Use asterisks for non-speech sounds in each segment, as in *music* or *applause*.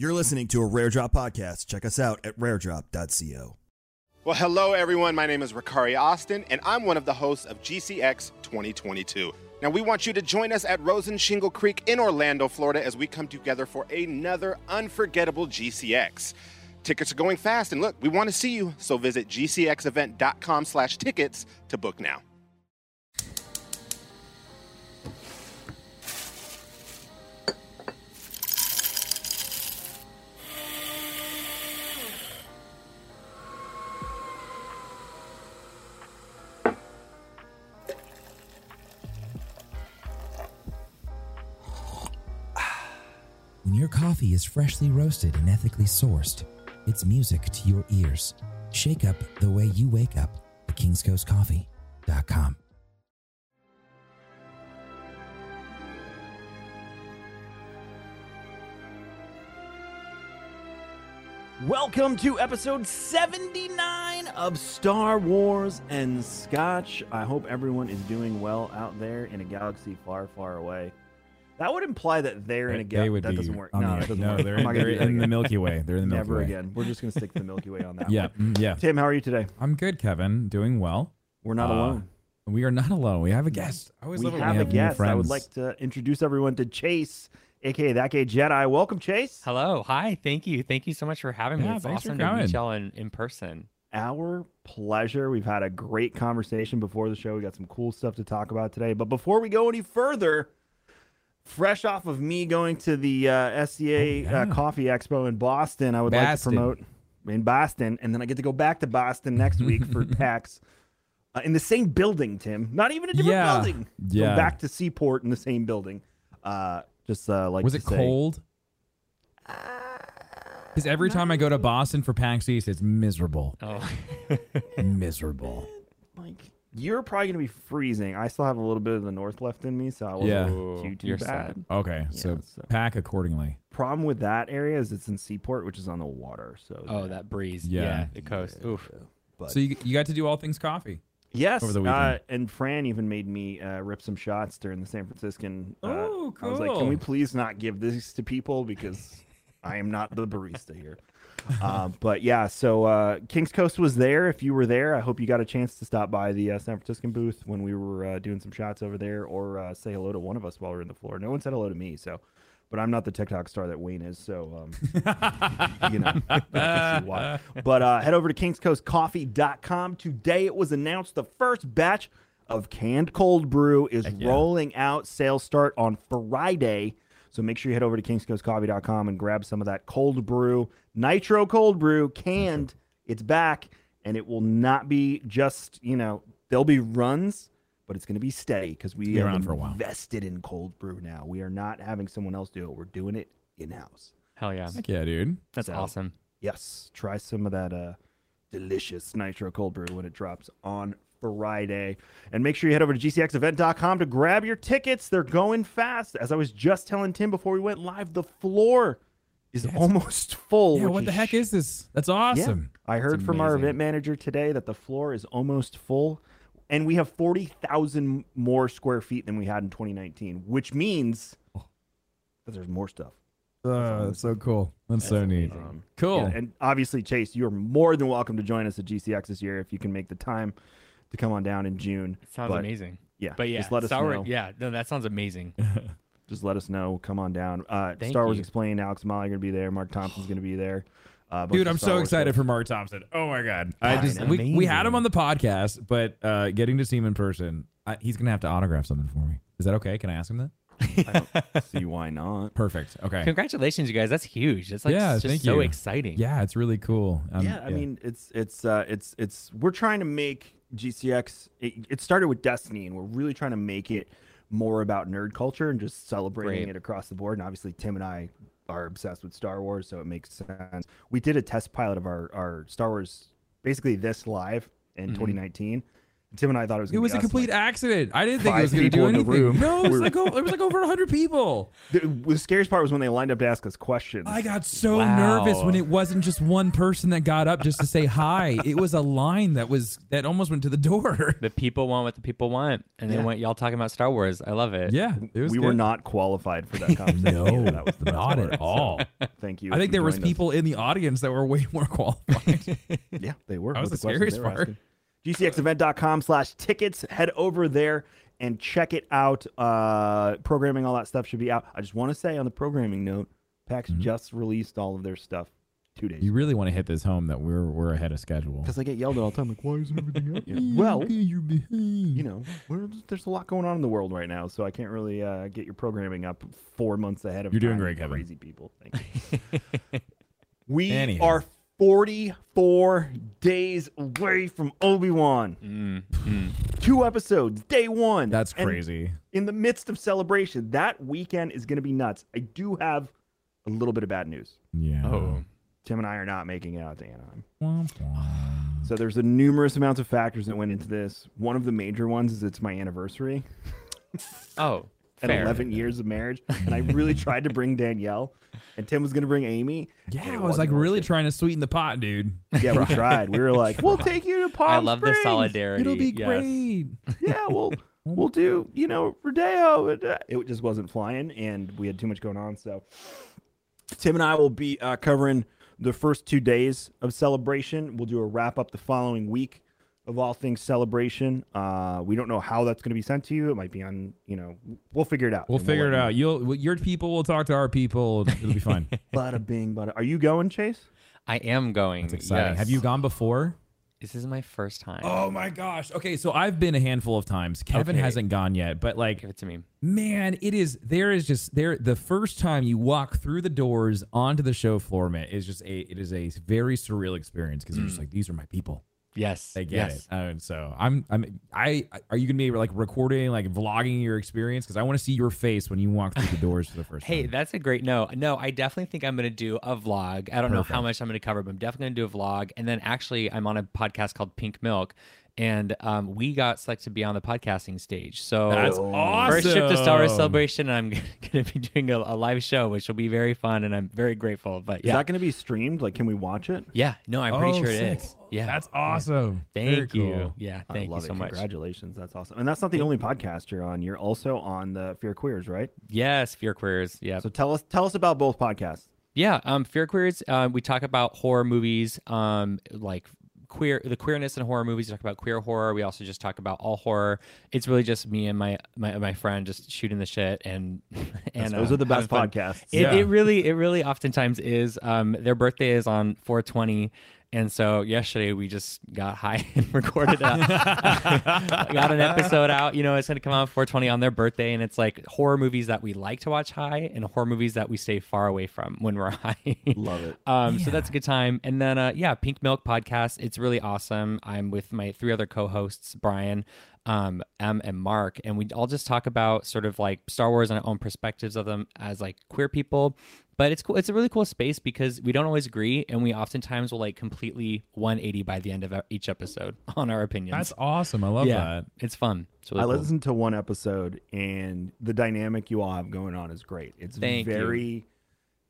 You're listening to a Rare Drop podcast. Check us out at raredrop.co. Well, hello, everyone. My name is Ricari Austin, and I'm one of the hosts of GCX 2022. Now, we want you to join us at Rosen Shingle Creek in Orlando, Florida, as we come together for another unforgettable GCX. Tickets are going fast, and look, we want to see you, so visit gcxevent.com slash tickets to book now. When your coffee is freshly roasted and ethically sourced, it's music to your ears. Shake up the way you wake up at kingscoastcoffee.com. Welcome to episode 79 of Star Wars and Scotch. I hope everyone is doing well out there in a galaxy far, far away. That would imply that they're in a They galaxy. That be doesn't work. No, the- that doesn't no, work. they're, I'm not gonna they're in the. Milky Way. They're in the Milky Never Way. again. We're just going to stick to the Milky Way on that Yeah, one. mm, yeah. Tim, how are you today? I'm good, Kevin. Doing well. We're not Uh, alone. We are not alone. We have a guest. I always We love it have we a have new guest. I would like to introduce everyone to Chase, aka That Gay Jedi. Welcome, Chase. Hello, hi, thank you, thank you so much for having me. It's awesome to meet y'all in, in person. Our pleasure. We've had a great conversation before the show. We got some cool stuff to talk about today. But before we go any further, fresh off of me going to the uh, SCA Oh, yeah. uh, Coffee Expo in Boston, I would like to promote in Boston, and then I get to go back to Boston next week for *laughs* PAX. Uh, in the same building, Tim. Not even a different Yeah, building. yeah. Go back to Seaport in the same building. Uh, just uh, like Was to it say- cold? Because every time I go to Boston for PAX East, it's miserable. Oh, *laughs* miserable. *laughs* like you're probably gonna be freezing. I still have a little bit of the north left in me, so I wasn't Yeah. too too You're bad. sad. Okay, so, Yeah, so- pack accordingly. Problem with that area is it's in Seaport, which is on the water. So oh, that breeze. Yeah. Yeah, the coast. Oof. But So you, you got to do all things coffee. yes, over the uh, weekend. and Fran even made me uh, rip some shots during the San Franciscan. Uh, Oh, I was like, can we please not give this to people because I am not the barista here. Um, but yeah, so uh, Kings Coast was there. If you were there, I hope you got a chance to stop by the uh, San Franciscan booth when we were uh, doing some shots over there, or uh, say hello to one of us while we are in the floor. No one said hello to me, so. But I'm not the TikTok star that Wayne is, so um, *laughs* you know, I can see why. But uh, head over to kingscoastcoffee.com. Today it was announced the first batch of canned cold brew is yeah. rolling out. Sales start on Friday. So make sure you head over to kingscoastcoffee.com and grab some of that cold brew, nitro cold brew, canned. It's back, and it will not be just, you know, there'll be runs, but it's going to be steady because we Be have around for a while. invested in cold brew now. We are not having someone else do it. We're doing it in house. Hell yeah. Heck yeah, dude. That's So- awesome. Yes, try some of that uh, delicious nitro cold brew when it drops on Friday. And make sure you head over to gcxevent.com to grab your tickets. They're going fast. As I was just telling Tim before we went live, the floor is Yeah, almost full. Yeah, what the heck is this? That's Yeah. awesome. I heard from our event manager today that the floor is almost full. And we have 40,000 more square feet than we had in 2019, which means Oh. that there's more stuff. Uh, that's so cool. That's so neat. Um, Cool. yeah, and obviously, Chase, you're more than welcome to join us at GCX this year if you can make the time to come on down in June. It sounds But, amazing. Yeah, But yeah, just let us Star know. Yeah, no, that sounds amazing. *laughs* Just let us know. Come on down. Uh, Thank Star Wars you. Explained. Alex Molly going to be there. Mark Thompson's going to be there. Uh, Dude, I'm Star so Wars excited stuff. for Mark Thompson. Oh my god, I I just know. we, we had him on the podcast, but uh, getting to see him in person, I, he's gonna have to autograph something for me. Is that okay? Can I ask him that? I don't *laughs* See why not? Perfect. Okay. Congratulations, you guys. That's huge. It's like Yeah, just thank so you. exciting. Yeah, it's really cool. Um, yeah, I mean, it's it's uh, it's it's we're trying to make GCX. It, it started with Destiny, and we're really trying to make it more about nerd culture and just celebrating Great. it across the board. And obviously, Tim and I are obsessed with Star Wars, so it makes sense. We did a test pilot of our our Star Wars, basically this live in Mhm. 2019. Tim and I thought it was. It gonna was be a us, complete like- accident. I didn't think it was going to people do in the anything. room. *laughs* No, it was like o- it was like over hundred people. The, the scariest part was when they lined up to ask us questions. I got so Wow. nervous when it wasn't just one person that got up just to say hi. It was a line that was that almost went to the door. *laughs* The people want what the people want, and they Yeah. want y'all talking about Star Wars. I love it. Yeah, it was we were not qualified for that *laughs* conversation. No, that was the not part. at all. So, thank you. I think there was joined us. people in the audience that were way more qualified. Yeah, they were. That was with the questions scariest part. asking. GCXevent.com slash tickets. Head over there and check it out. Uh, programming, all that stuff should be out. I just want to say on the programming note, PAX Mhm. just released all of their stuff two days you really want to hit this home that we're we're ahead of schedule. Because I get yelled at all the time, like, why isn't everything out yet? *laughs* Well, you know, there's a lot going on in the world right now, so I can't really uh, get your programming up four months ahead of You're doing great, Kevin. Crazy people. Thank you. *laughs* we Anyhow. are 44 days away from Obi Wan. Mm, mm. Two episodes, day one. That's And crazy. in the midst of celebration, that weekend is going to be nuts. I do have a little bit of bad news. Yeah. Oh, Tim and I are not making it out to Anaheim. Womp womp. So there's a numerous amounts of factors that went into this. One of the major ones is it's my anniversary oh, and fair. 11 years of marriage, and I really *laughs* tried to bring Danielle, and Tim was going to bring Amy. Yeah, and it I was wasn't like gonna really trying to sweeten the pot, dude. Yeah, we *laughs* tried. We were like, we'll *laughs* take you to Palm I love the solidarity. It'll be yes. great. Yeah, we'll we'll do you know Rodeo. and, uh, It just wasn't flying, and we had too much going on. So Tim and I will be uh, covering the first two days of celebration. We'll do a wrap up the following week of all things celebration. Uh, we don't know how that's going to be sent to you. It might be on you know we'll figure it out. We'll and figure it let out. You'll your people will talk to our people. It'll be fun. you know. Bada bing, bada. Are you going, Chase? I am going. That's exciting. Have you gone before? This is my first time. Oh my gosh. Okay, so I've been a handful of times. Kevin Okay. hasn't gone yet, but like Give it to me. man, it is there is just there the first time you walk through the doors onto the show floor, man, is just a it is a very surreal experience because you're just like these are my people. Yes. They get yes. it. Uh, and so I'm I'm I are you gonna be like recording like vlogging your experience because I want to see your face when you walk through the doors for the first *laughs* Hey, time. that's a great no. No, I definitely think I'm going to do a vlog. I don't know how much I'm going to cover, but I'm definitely going to do a vlog. And then actually, I'm on a podcast called Pink Milk, and um, we got selected to be on the podcasting stage. So That's awesome. first trip to Star Wars Celebration, and I'm *laughs* going to be doing a, a live show, which will be very fun, and I'm very grateful. But Is yeah, that going to be streamed? Like, can we watch it? yeah, no, I'm pretty Oh, sure it sick. is. Yeah, That's awesome. Thank Very you. cool. Yeah, I thank you so it. much. Congratulations. That's awesome. And that's not the only podcast you're on. You're also on the Fear Queers, right? Yes, Fear Queers. Yeah. So tell us tell us about both podcasts. Yeah, um, Fear Queers. Uh, we talk about horror movies, um, like queer, the queerness in horror movies. We talk about queer horror. We also just talk about all horror. It's really just me and my my, my friend just shooting the shit and *laughs* and Those uh, are the best podcasts. It, Yeah. it really, it really oftentimes is. Um, their birthday is on 420. And so yesterday we just got high *laughs* and recorded a, *laughs* got an episode out. You know, it's gonna come out 420 on their birthday, and it's like horror movies that we like to watch high, and horror movies that we stay far away from when we're *laughs* high. Love it. Um, so that's a good time. And then, uh, yeah, Pink Milk podcast. It's really awesome. I'm with my three other co-hosts, Brian, um, M, and Mark, and we all just talk about sort of like Star Wars and our own perspectives of them as like queer people. But it's cool. It's a really cool space because we don't always agree, and we oftentimes will like completely 180 by the end of each episode *laughs* on our opinions. That's awesome. I love yeah, that. it's fun. It's really I cool. listened to one episode and the dynamic you all have going on is great. It's Thank you. very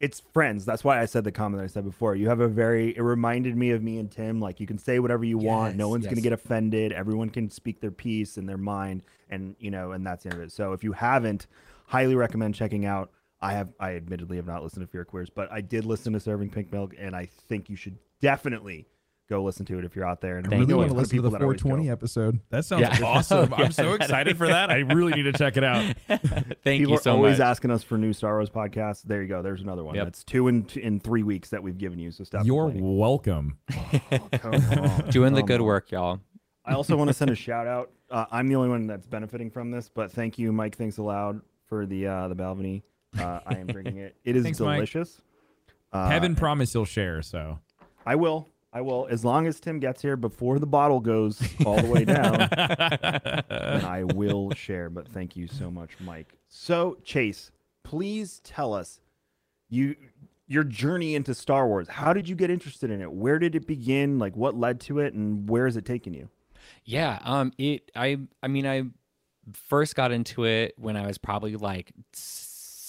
it's friends. That's why I said the comment that I said before. You have a very it reminded me of me and Tim. Like you can say whatever you want. No Yes, one's gonna get offended. Everyone can speak their piece and their mind and you know, and that's the end of it. So if you haven't, highly recommend checking out. I have I admittedly have not listened to Fear Queers, but I did listen to Serving Pink Milk and I think you should definitely go listen to it if you're out there. And I know you. a ton of people that always go. episode. That sounds Yeah. awesome. *laughs* Yeah, I'm so excited for that. I really need to check it out. *laughs* Thank People you are so always much. asking us for new Star Wars podcasts. There you go. There's another one. Yep. That's two in in three weeks that we've given you. So stop. You're complaining. welcome. *laughs* Come on. Doing the good work, y'all. I also want to send a shout out. Uh, I'm the only one that's benefiting from this, but thank you, Mike. Thanks aloud for the uh, the Balvenie. Uh, I am drinking it. It is Thanks, delicious. Uh, Kevin promised he'll share, so I will. I will. As long as Tim gets here before the bottle goes all the way down, then I *laughs* will share. But thank you so much, Mike. So, Chase, please tell us you your journey into Star Wars. How did you get interested in it? Where did it begin? Like what led to it and where is it taking you? Yeah, um it I I mean I first got into it when I was probably like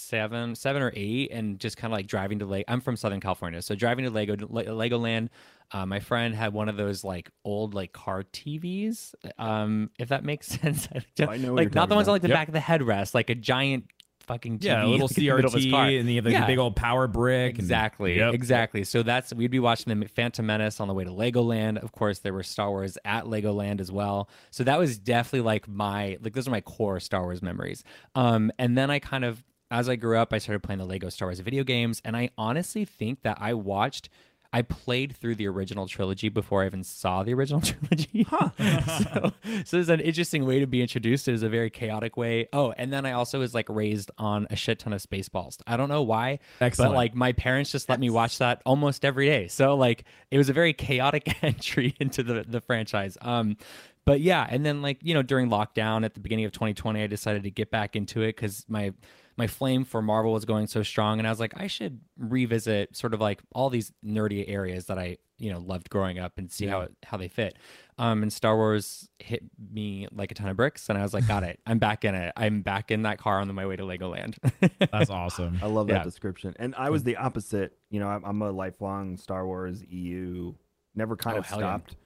7 7 or 8 and just kind of like driving to Lego I'm from Southern California. So driving to Lego Le- Legoland, uh, my friend had one of those like old like car TVs. Um if that makes *laughs* sense. I don't- I know what like not the talking ones on like the Yep. back of the headrest, like a giant fucking TV Yeah, a little like, *laughs* in the middle of his car. CRT, and then you like Yeah. big old power brick. and- Exactly. Yep. Exactly. So that's we'd be watching the Phantom Menace on the way to Legoland. Of course, there were Star Wars at Legoland as well. So that was definitely like my like those are my core Star Wars memories. Um, and then I kind of as I grew up, I started playing the Lego Star Wars video games, and I honestly think that I watched. I played through the original trilogy before I even saw the original *laughs* trilogy. *laughs* so, so it's an interesting way to be introduced. It was a very chaotic way. Oh, and then I also was like raised on a shit ton of Spaceballs. I don't know why, Excellent. but like my parents just let me watch that almost every day. So like it was a very chaotic *laughs* entry into the the franchise. Um, but yeah, and then like you know during lockdown at the beginning of 2020, I decided to get back into it because my my flame for Marvel was going so strong, and I was like, I should revisit sort of like all these nerdy areas that I you know loved growing up and see how it, how they fit. Um, and Star Wars hit me like a ton of bricks, and I was like, got it, I'm back in it. I'm back in that car on my way to Legoland. *laughs* That's awesome. I love that Yeah. description. And I was the opposite. You know, I'm, I'm a lifelong Star Wars EU. Never kind Oh, of stopped. yeah.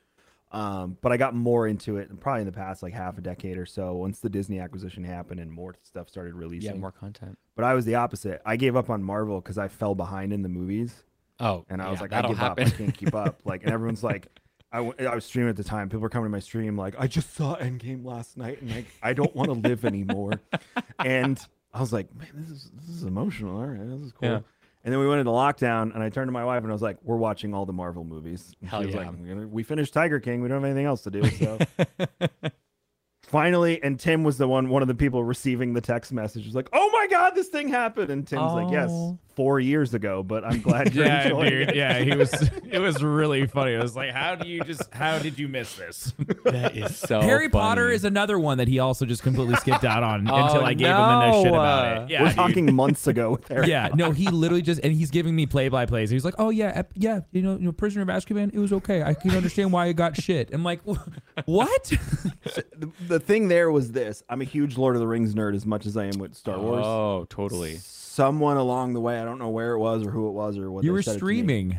Um, but I got more into it probably in the past like half a decade or so once the Disney acquisition happened and more stuff started releasing. yeah, more content. But I was the opposite. I gave up on Marvel because I fell behind in the movies. Oh, And I was like, I give happen. up. I can't keep up. *laughs* Like, and everyone's like, I, w- I was streaming at the time. People were coming to my stream like, I just saw Endgame last night, and like, I don't want to live anymore. *laughs* and I was like, man, this is this is emotional. All right, this is cool. Yeah. And then we went into lockdown, and I turned to my wife and I was like, "We're watching all the Marvel movies." And Hell she was yeah. like, "We're gonna- "We finished Tiger King. We don't have anything else to do." So *laughs* finally, and Tim was the one, one of the people receiving the text message. Was like, "Oh my god, this thing happened!" And Tim's like, "Yes, Oh. Four years ago, but I'm *laughs* glad you're yeah, enjoying dude. it." Yeah, he was. *laughs* It was really funny. I was like, how do you just? How did you miss this? *laughs* that is so. Harry Potter is another one that he also just completely skipped out on Oh, until I gave him the no shit about Uh, it. Yeah, We're dude. talking months ago with Harry. Yeah, no, he literally just and he's giving me play by plays. He's like, "Oh yeah, yeah, you know, you know, Prisoner of Azkaban, it was okay. I can understand why it got shit." I'm like, "Wh- "What?" the, the thing there was this i'm a huge lord of the rings nerd as much as i am with star wars Oh, totally. Someone along the way i don't know where it was or who it was or what you were said it streaming.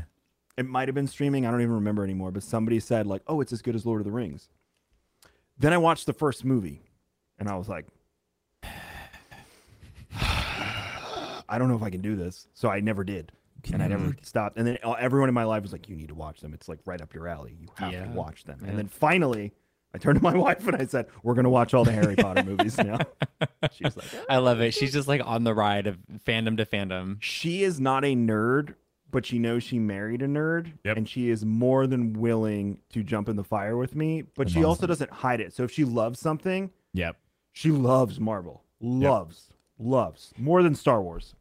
it might have been streaming i don't even remember anymore but somebody said like oh it's as good as lord of the rings. Then i watched the first movie and i was like *sighs* i don't know if i can do this. So i never did and i never stopped. And then uh, everyone in my life was like you need to watch them. It's like right up your alley. You have Yeah. to watch them. Yeah. and then finally I turned to my *laughs* wife and I said, "We're gonna watch all the Harry Potter movies now." *laughs* She was like, I love it. She's just like on the ride of fandom to fandom. "She is not a nerd, but she knows she married a nerd, Yep. and she is more than willing to jump in the fire with me. But That's she also doesn't hide it. So if she loves something, Yep. she loves Marvel, loves, loves more than Star Wars.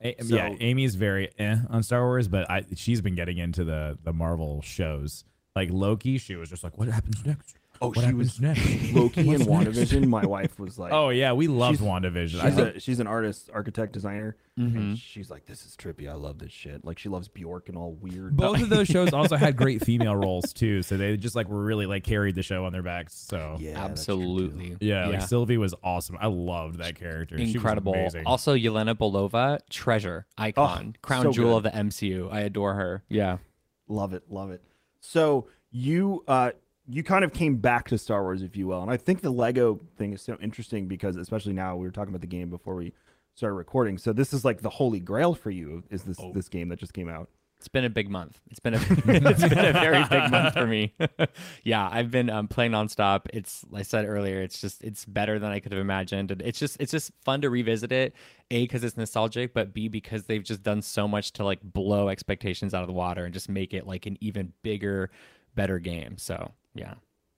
A- So- yeah, Amy's very eh on Star Wars, but I she's been getting into the the Marvel shows. Like Loki, she was just like, "What happens next? Oh, what she was next?" *laughs* Loki and WandaVision. My wife was like, Oh yeah, we loved She's- WandaVision. She's, think a, she's an artist, architect, designer, Mhm. and she's like, "This is trippy. I love this shit." Like she loves Bjork and all weird. both of those *laughs* shows also had great *laughs* female roles too, so they just like were really like carried the show on their backs. So yeah, that's true, too. Absolutely. yeah, like Sylvie was awesome. I loved that character. She was Incredible. Also, Yelena Belova, treasure, icon, crown so jewel good. of the MCU. I adore her. Yeah. Love it, love it. So you uh you kind of came back to Star Wars, if you will, and I think the Lego thing is so interesting because especially now we were talking about the game before we started recording. So this is like the holy grail for you. Is this Oh. this game that just came out? It's been a big month. It's been a *laughs* *laughs* it's been a very big month for me. *laughs* yeah, I've been um, playing nonstop. It's like I said earlier. It's just it's better than I could have imagined. And it's just it's just fun to revisit it. A because it's nostalgic, but B because they've just done so much to like blow expectations out of the water and just make it like an even bigger, better game. So yeah,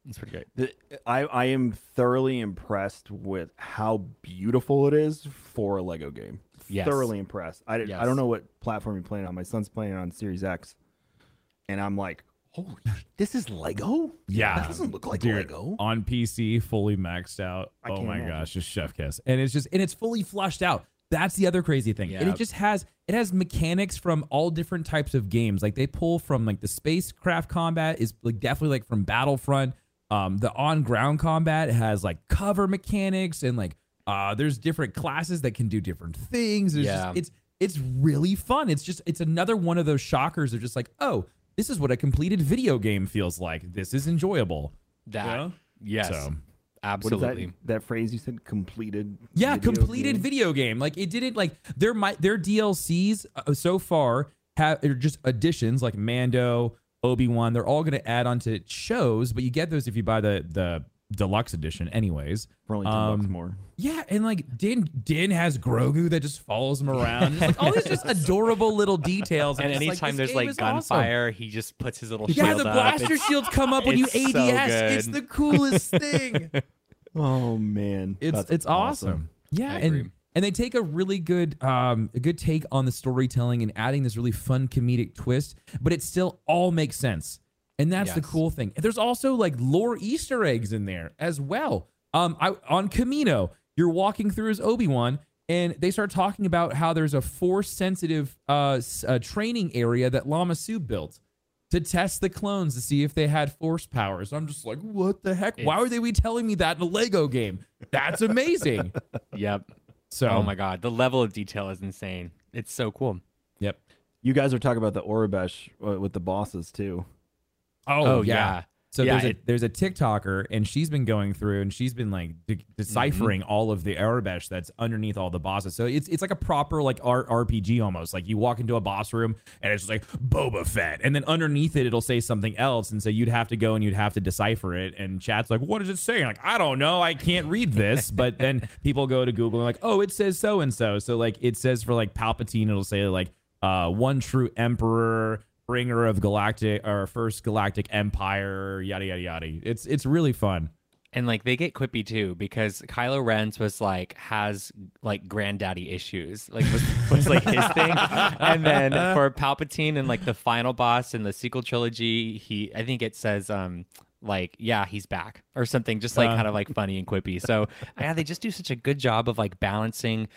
it's pretty great. The, I I am thoroughly impressed with how beautiful it is for a Lego game. Yes. Thoroughly impressed. I, I don't know what platform you're playing on. My son's playing it on Series X, and I'm like, holy, this is Lego. yeah, that doesn't look like Dude, Lego. on PC, fully maxed out. I oh my imagine. gosh, just chef kiss, and it's just and it's fully flushed out. That's the other crazy thing. And it just has it has mechanics from all different types of games. Like they pull from like the spacecraft combat is like definitely like from Battlefront. Um, the on ground combat has like cover mechanics and like uh, there's different classes that can do different things. There's Yeah. just, it's it's really fun. It's just it's another one of those shockers of just like oh this is what a completed video game feels like. This is enjoyable. That Yeah. yes, So- absolutely. that, that phrase you said? Completed. Yeah, video completed game? video game. Like it didn't like their my their DLCs uh, so far have are just additions like Mando, Obi Wan. They're all going to add onto shows, but you get those if you buy the the deluxe edition, anyways. For only ten bucks Um, more. Yeah, and like Din Din has Grogu that just follows him around. It's like all these just *laughs* adorable little details. and I'm anytime this there's like is awesome. gunfire, he just puts his little shield. Yeah, the up. blaster It's- shields come up when you it's so ADS. it's the coolest *laughs* thing. Oh man, It's That's it's awesome. Yeah, I agree. and and they take a really good um a good take on the storytelling and adding this really fun comedic twist, but it still all makes sense. And that's the cool thing. There's also like lore Easter eggs in there as well. Um I on Camino, you're walking through as Obi-Wan and they start talking about how there's a force sensitive uh, uh training area that Lama Su built to test the clones to see if they had force powers. I'm just like, what the heck? Why It's- would they be telling me that in a Lego game? That's amazing. *laughs* Yep. So, Oh my god, the level of detail is insane. It's so cool. Yep. You guys are talking about the Aurebesh uh, with the bosses too. Oh, Oh, yeah. yeah. So Yeah, there's a it- there's a TikToker and she's been going through and she's been like de- deciphering all of the Aurebesh that's underneath all the bosses. So it's it's like a proper like R- RPG almost. Like you walk into a boss room and it's just like Boba Fett, and then underneath it it'll say something else, and so you'd have to go and you'd have to decipher it. And chat's like, what does it say? like I don't know, I can't read this. *laughs* but then people go to Google and like, oh, it says so and so. So like it says for like Palpatine, it'll say like uh, one true emperor bringer of galactic or first galactic empire yada yada yada it's it's really fun And like they get quippy too because Kylo Ren's was like has like granddaddy issues, like was, was like his thing. *laughs* And then for Palpatine and like the final boss in the sequel trilogy, he I think it says um like yeah he's back or something, just like Uh. kind of like funny and quippy. So yeah, they just do such a good job of like balancing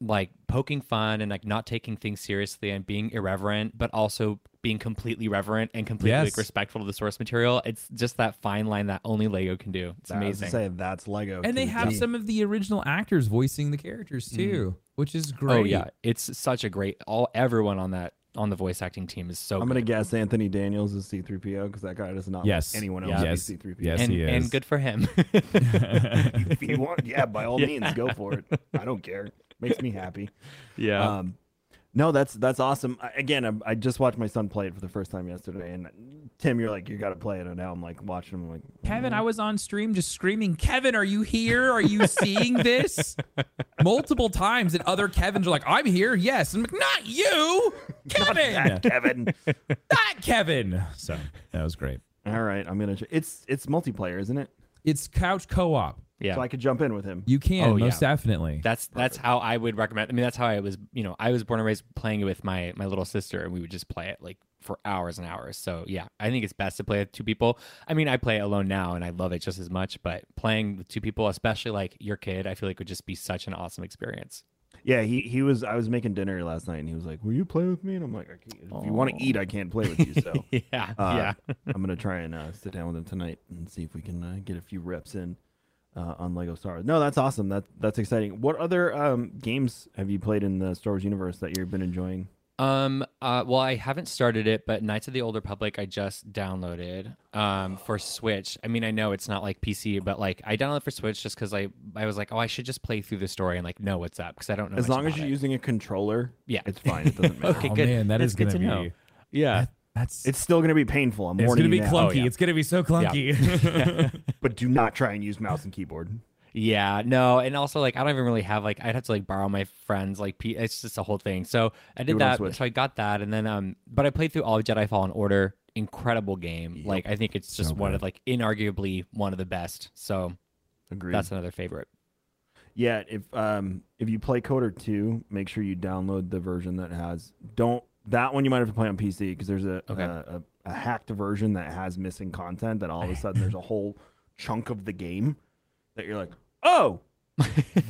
like poking fun and like not taking things seriously and being irreverent, but also being completely reverent and completely like, respectful of the source material. It's just that fine line that only Lego can do. It's I amazing. to say that's Lego. and they the have T. some of the original actors voicing the characters mm-hmm. too which is oh, great Oh yeah, it's such a great. All everyone on that on the voice acting team is so. I'm gonna guess Anthony Daniels is C3PO because that guy does not Yes. let anyone else Yes. be C3PO. Yes. and he is. and good for him. *laughs* if you want, yeah, by all *laughs* means, go for it. I don't care. Makes me happy. *laughs* yeah, Um, no, that's that's awesome. I, again, I, I just watched my son play it for the first time yesterday, and Tim, you're like, you got to play it, and now I'm like watching him, like, Kevin, I was on stream just screaming, Kevin, are you here? Are you seeing this? *laughs* Multiple times, and other Kevins are like, I'm here, yes. I'm like, not you, *laughs* Kevin, Kevin. not Kevin. So that was great. all right, I'm gonna. It's it's multiplayer, isn't it? It's couch co-op. Yeah. So I could jump in with him. You can Oh, most yeah. definitely. that's that's how I would recommend. I mean, that's how I was. You know, I was born and raised playing it with my my little sister, and we would just play it like for hours and hours. So yeah, I think it's best to play with two people. I mean, I play alone now, and I love it just as much. But playing with two people, especially like your kid, I feel like would just be such an awesome experience. Yeah, he he was. I was making dinner last night, and he was like, "Will you play with me?" And I'm like, I can't, "If you want to eat, I can't play with you." So *laughs* yeah, uh, yeah. I'm gonna try and uh, sit down with him tonight and see if we can uh, get a few reps in uh, on Lego Star Wars. No, that's awesome. That that's exciting. What other um, games have you played in the Star Wars universe that you've been enjoying? Um. Uh. Well, I haven't started it, but Knights of the Old Republic I just downloaded. Um. For Switch. I mean, I know it's not like PC, but like I downloaded for Switch just because I I was like, oh, I should just play through the story and like know what's up because I don't know. As much long as you're it. using a controller, Yeah. it's fine. It doesn't *laughs* matter. Okay, oh good. man, that That's is good gonna to be. know. Yeah. That's It's still gonna be painful. I'm it's gonna be now. clunky. Oh, yeah. It's gonna be so clunky. *laughs* *laughs* But do not try and use mouse and keyboard. Yeah, no, and also like I don't even really have like I'd have to like borrow my friends like P- it's just a whole thing. So I did that, so I got that, and then um, but I played through all of Jedi Fallen Order. Incredible game. Like I think it's just So one good. of like inarguably one of the best. So Agreed. that's another favorite. Yeah, if um if you play KOTOR 2, make sure you download the version that has don't that one you might have to play on PC because there's a, Okay. a, a a hacked version that has missing content that all of a *laughs* sudden there's a whole chunk of the game that you're like, "Oh,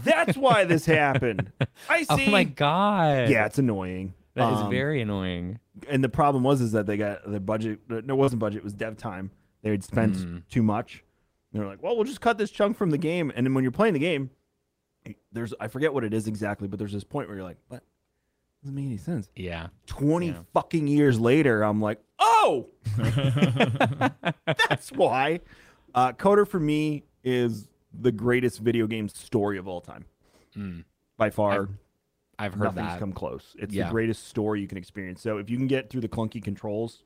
That's why this *laughs* happened. I see. Oh my god. Yeah, it's annoying. that is Um, very annoying. and the problem was is that they got the budget. No, it wasn't budget. It was dev time. They had spent Mm. too much. They're like, well, we'll just cut this chunk from the game. And then when you're playing the game, there's I forget what it is exactly, but there's this point where you're like, what? Doesn't make any sense. Yeah. Twenty Yeah. fucking years later, I'm like, oh, *laughs* that's why. Uh, KOTOR for me is the greatest video game story of all time, Mm. by far. I've heard nothing's that. come close. It's Yeah. the greatest story you can experience. So if you can get through the clunky controls,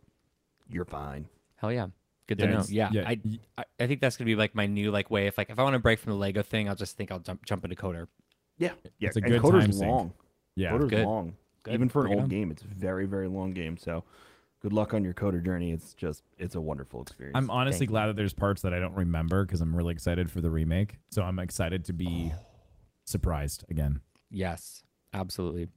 you're fine. Hell yeah. Good Yeah, to know. Yeah. yeah. I, I I think that's gonna be like my new like way. If like if I want to break from the Lego thing, I'll just think I'll jump jump into KOTOR. Yeah, yeah. It's a and good KOTOR's time sink. long. Yeah. KOTOR's Good. long. Good. Even for an Bring old game, it's a very, very long game. So good luck on your KOTOR journey. It's just, it's a wonderful experience. I'm honestly Thank glad that there's parts that I don't remember because I'm really excited for the remake. So I'm excited to be *sighs* surprised again. Yes. Absolutely.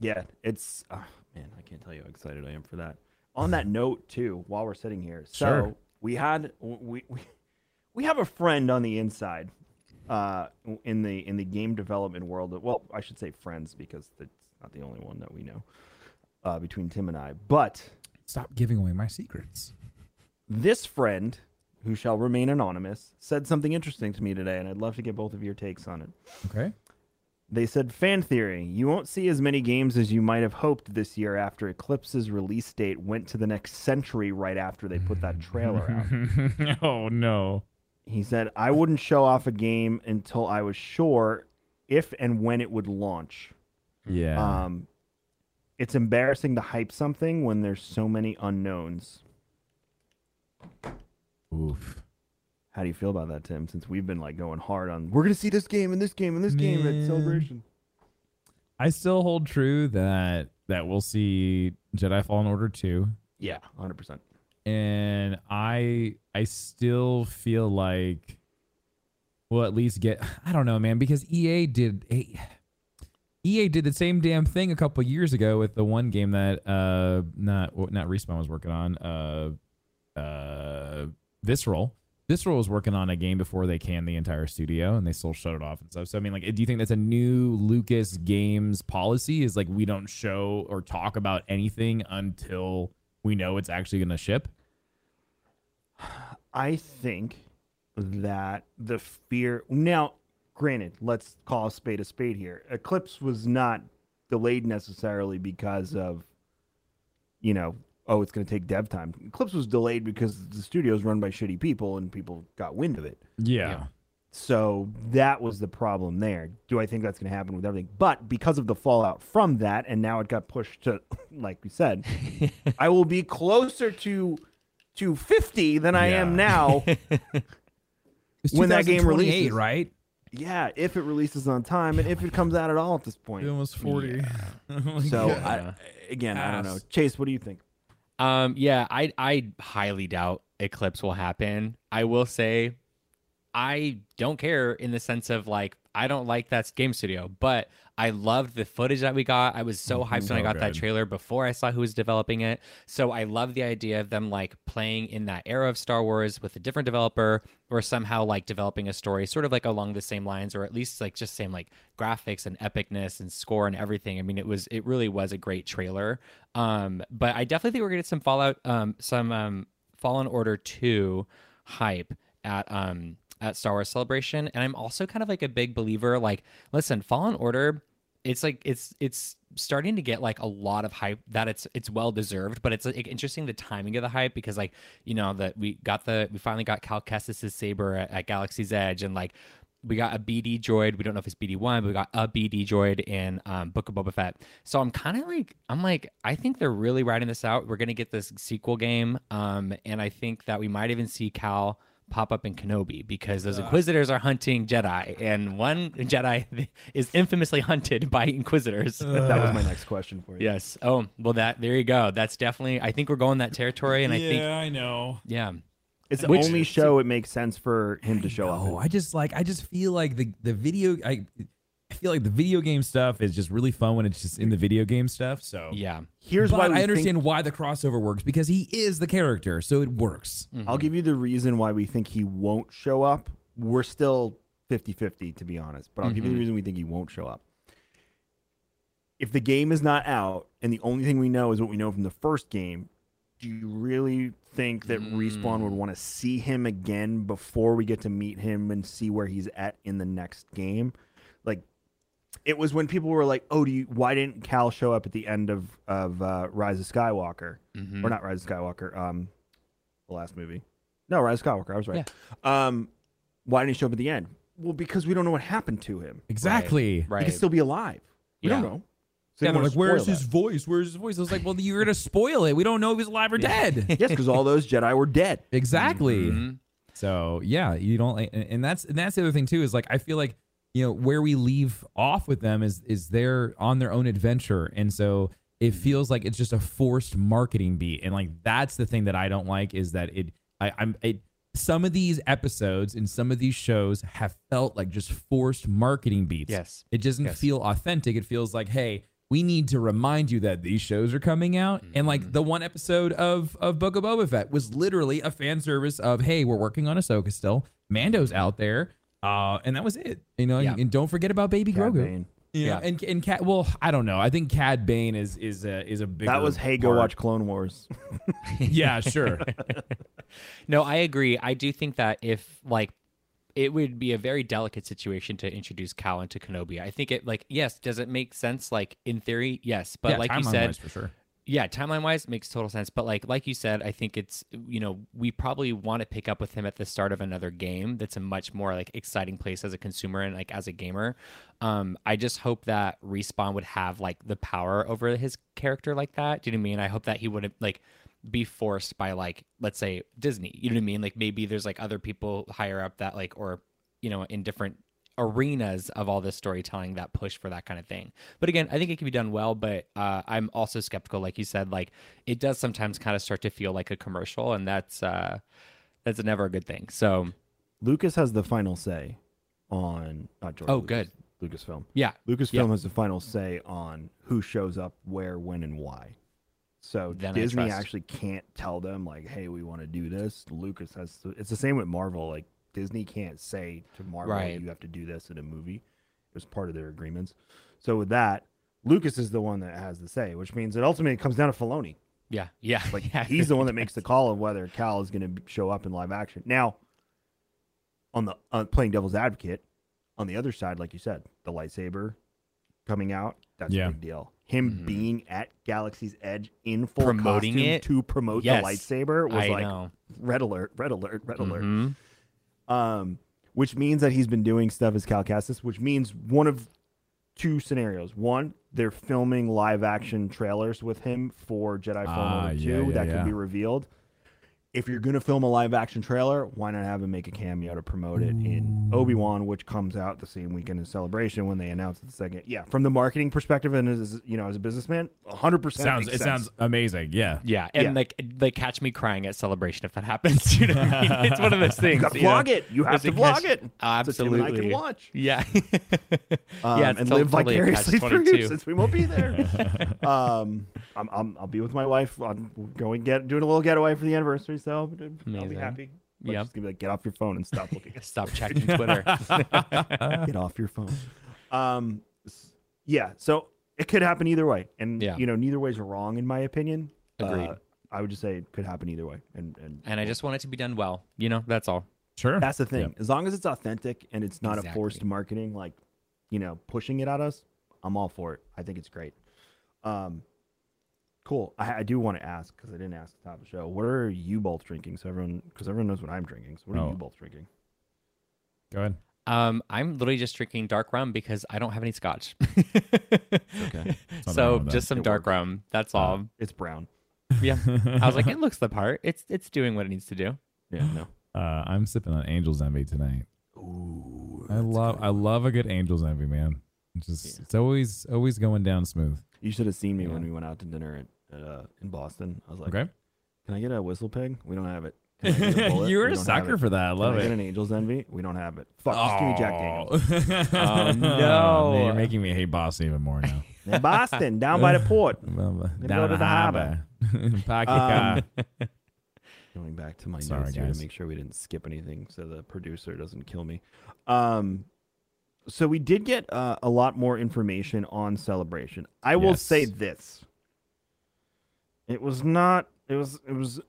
yeah, it's, oh, man, I can't tell you how excited I am for that. On that *laughs* note, too, while we're sitting here, so Sure. we had, we, we, we have a friend on the inside uh, in the in the game development world. Well, I should say friends because it's not the only one that we know uh, between Tim and I. But Stop giving away my secrets. this friend, who shall remain anonymous, said something interesting to me today, and I'd love to get both of your takes on it. Okay. They said, fan theory, you won't see as many games as you might have hoped this year after Eclipse's release date went to the next century right after they put that trailer out. *laughs* oh no. He said, I wouldn't show off a game until I was sure if and when it would launch. Yeah. Um, it's embarrassing to hype something when there's so many unknowns. Oof. How do you feel about that, Tim? Since we've been like going hard on, we're gonna see this game and this game and this game at Celebration. I still hold true that that we'll see Jedi Fallen Order 2 Yeah, hundred percent. and I I still feel like we'll at least get I don't know man because EA did EA did the same damn thing a couple years ago with the one game that uh not not Respawn was working on uh uh Visceral Visceral was working on a game before they canned the entire studio and they still shut it off and stuff. So I mean like do you think that's a new Lucas Games policy is like we don't show or talk about anything until we know it's actually going to ship? I think that the fear now, granted, let's call a spade a spade here. Eclipse was not delayed necessarily because of, you know, oh, it's going to take dev time. Eclipse was delayed because the studio's run by shitty people and people got wind of it. Yeah. So that was the problem there. Do I think that's going to happen with everything? But because of the fallout from that, and now it got pushed to, *laughs* like we said, *laughs* I will be closer to to 50 than I am now. It's *laughs* When that game 2028, releases. right? Yeah, if it releases on time and if it comes out at all at this point. almost 40. *laughs* So Yeah. I, again, I don't know. Chase, what do you think? Um, yeah, I I highly doubt Eclipse will happen. I will say I don't care in the sense of like I don't like that game studio, but I loved the footage that we got. I was so hyped when I So got that trailer before I saw who was developing it. So I love the idea of them like playing in that era of Star Wars with a different developer or somehow like developing a story sort of like along the same lines or at least like just same like graphics and epicness and score and everything. I mean it was it really was a great trailer. Um but I definitely think we're to get some Fallout um some um Fallen Order 2 hype at um at Star Wars Celebration and I'm also kind of like a big believer like listen Fallen Order it's like it's it's starting to get like a lot of hype that it's it's well deserved but it's like interesting the timing of the hype because like you know that we got the we finally got Cal Kestis' saber at, at Galaxy's Edge and like we got a BD droid. We don't know if it's BD one, but we got a BD droid in um, Book of Boba Fett. So I'm kind of like, I'm like, I think they're really riding this out. We're gonna get this sequel game, um, and I think that we might even see Cal pop up in Kenobi because those Inquisitors are hunting Jedi, and one Jedi *laughs* is infamously hunted by Inquisitors. that was my next question for you. yes. Oh, well, that there you go. That's definitely. I think we're going that territory, and I think, Yeah, I know. yeah. It's the Which- only show it makes sense for him to show up. Oh. I just like I just feel like the the video I I feel like the video game stuff is just really fun when it's just in the video game stuff. So Yeah. Here's but why we I think- understand why the crossover works because he is the character, so it works. I'll give you the reason why we think he won't show up. We're still 50-50 to be honest. But I'll give you the Mhm. reason we think he won't show up. If the game is not out and the only thing we know is what we know from the first game, do you really think that Respawn would Mm. want to see him again before we get to meet him and see where he's at in the next game? Like it was when people were like, "Oh, do you why didn't Cal show up at the end of of uh, Rise of Skywalker?" Mhm. Or not Rise of Skywalker, um the last movie. No, Rise of Skywalker, I was right. Um why didn't he show up at the end? Well, because we don't know what happened to him. Exactly. Right. He could still be alive. We don't know. So Yeah, they they're like, where's his that. voice? Where's his voice? I was like, well, you're gonna spoil it. We don't know if he's alive or dead. *laughs* yes, because all those Jedi were dead. exactly. Mhm. So yeah, you don't, and and that's and that's the other thing too is like I feel like you know where we leave off with them is is they're on their own adventure, and so it feels like it's just a forced marketing beat, and like that's the thing that I don't like is that it I, I'm it. Some of these episodes and some of these shows have felt like just forced marketing beats. Yes. It doesn't Yes. feel authentic. It feels like, hey, we need to remind you that these shows are coming out. And Mm-hmm. like the one episode of of Book of Boba Fett was literally a fan service of, hey, we're working on Ahsoka still. Mando's out there. Uh, and that was it. You know, Yeah. and, and don't forget about Baby Cad Grogu. Bane. You know, Yeah. and and Cat. Well, I don't know. I think Cad Bane is is a is a big. That was hey, go watch Clone Wars. *laughs* *laughs* yeah, sure. No, I agree. I do think that if like it would be a very delicate situation to introduce Cal into Kenobi. I think it like yes, does it make sense? Like in theory, yes. But Yeah, like you said, wise, for sure. Yeah, timeline wise makes total sense. But like like you said, I think it's you know we probably want to pick up with him at the start of another game. That's a much more like exciting place as a consumer and like as a gamer. Um, I just hope that respawn would have like the power over his character like that. Do you know what I mean? I hope that he wouldn't like be forced by like let's say Disney. You know what I mean? Like maybe there's like other people higher up that like or you know in different arenas of all this storytelling that push for that kind of thing. But again, I think it can be done well, but uh, I'm also skeptical like you said like it does sometimes kind of start to feel like a commercial and that's uh that's never a good thing. So, Lucas has the final say on not George. Oh, Lucas, good. Lucasfilm. yeah. Lucasfilm Yeah. has the final say on who shows up, where, when, and why. So Then Disney actually can't tell them like, "Hey, we want to do this." Lucas has. To, it's the same with Marvel. Like Disney can't say to Marvel, Right. "You have to do this in a movie." It was part of their agreements. So with that, Lucas is the one that has the say, which means it ultimately comes down to Filoni. Yeah. Yeah. Like *laughs* yeah. he's the one that makes the *laughs* call of whether Cal is going to show up in live action. Now, on the uh, playing devil's advocate, on the other side, like you said, the lightsaber coming out, that's Yeah. a big deal. Him Mhm. being at Galaxy's Edge in full Promoting costume it? to promote Yes. the lightsaber was I like know. red alert, red alert, red alert. Um, which means that he's been doing stuff as Cal Kestis, which means one of two scenarios. One, they're filming live action trailers with him for Jedi Fallen Ah, Order 2 yeah, yeah, that yeah. could be revealed. If you're going to film a live action trailer, why not have him make a cameo to promote it in Obi Wan, which comes out the same weekend as Celebration when they announce the second. Yeah, from the marketing perspective and as you know as a businessman, 100 percent Sounds it sounds amazing. Yeah. Yeah, and Yeah. like like catch me crying at celebration if that happens. *laughs* You know what I mean? It's one of those *laughs* things. got to you know? vlog it. You have to vlog catch- it. Absolutely. and I can watch. Yeah. *laughs* um, Yeah, and to- live totally vicariously through you since we won't be there. um, I'm, I'm, I'll be with my wife. I'm going get doing a little getaway for the anniversary, so I'll be Amazing. happy. But Yep. just gonna be like, get off your phone and stop looking. at *laughs* Stop checking Twitter. *laughs* Get off your phone. Um, yeah. So it could happen either way, and Yeah. you know, neither way's wrong in my opinion. Agreed. Uh, I would just say it could happen either way, and and and I just want it to be done well. You know, that's all. Sure. That's the thing. As long as it's authentic and it's not a forced marketing, like you know, pushing it at us, I'm all for it. I think it's great. Um, cool. I, I do want to ask because I didn't ask at the top of the show. What are you both drinking? So everyone, because everyone knows what I'm drinking. So what are Oh. you both drinking? Go ahead. Um, I'm literally just drinking dark rum because I don't have any scotch. *laughs* Okay. Nothing so with that. just some It dark works. rum. That's all. It's brown. yeah. I was like, it *laughs* looks the part. It's it's doing what it needs to do. Yeah. No. Uh, I'm sipping on Angel's Envy tonight. Ooh. I love I love a good Angel's Envy, man. It's just Yeah. it's always always going down smooth. You should have seen me when we went out to dinner at, at uh, in Boston. I was like, Okay. "Can I get a WhistlePig? We don't have it. Can I *laughs* get a Bulleit? You're We a sucker for that. I Can love I it. Get an Angel's Envy? We don't have it. Fuck. Just give me Jack Daniels. *laughs* oh no. Man, you're making me hate Boston even more now. *laughs* In Boston, down by the port. Uh, go down to the the harbor. Um. Going back to my Sorry, notes here to make sure we didn't skip anything, so the producer doesn't kill me. Um, so we did get uh, a lot more information on celebration. I will say this: it was not. It was. It was.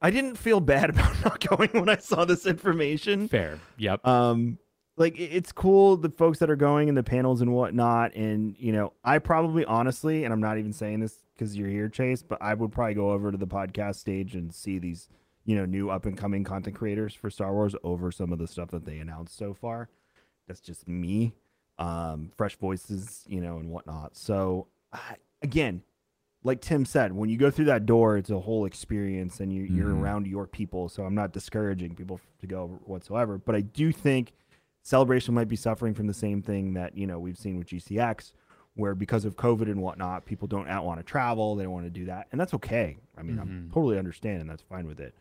I didn't feel bad *laughs* about not going when I saw this information. Fair. Yep. Um, like it- it's cool the folks that are going in the panels and whatnot, and you know, I probably honestly, and I'm not even saying this because you're here, Chase, but I would probably go over to the podcast stage and see these, you know, new up and coming content creators for Star Wars over some of the stuff that they announced so far. That's just me. Um, fresh voices, you know, and whatnot. So again, like Tim said, when you go through that door, it's a whole experience, and you, you're Mhm. around your people. So I'm not discouraging people to go whatsoever, but I do think Celebration might be suffering from the same thing that you know we've seen with GCX, where because of COVID and whatnot, people don't want to travel, they don't want to do that, and that's okay. I mean, I'm Mhm. totally understanding that's fine with it.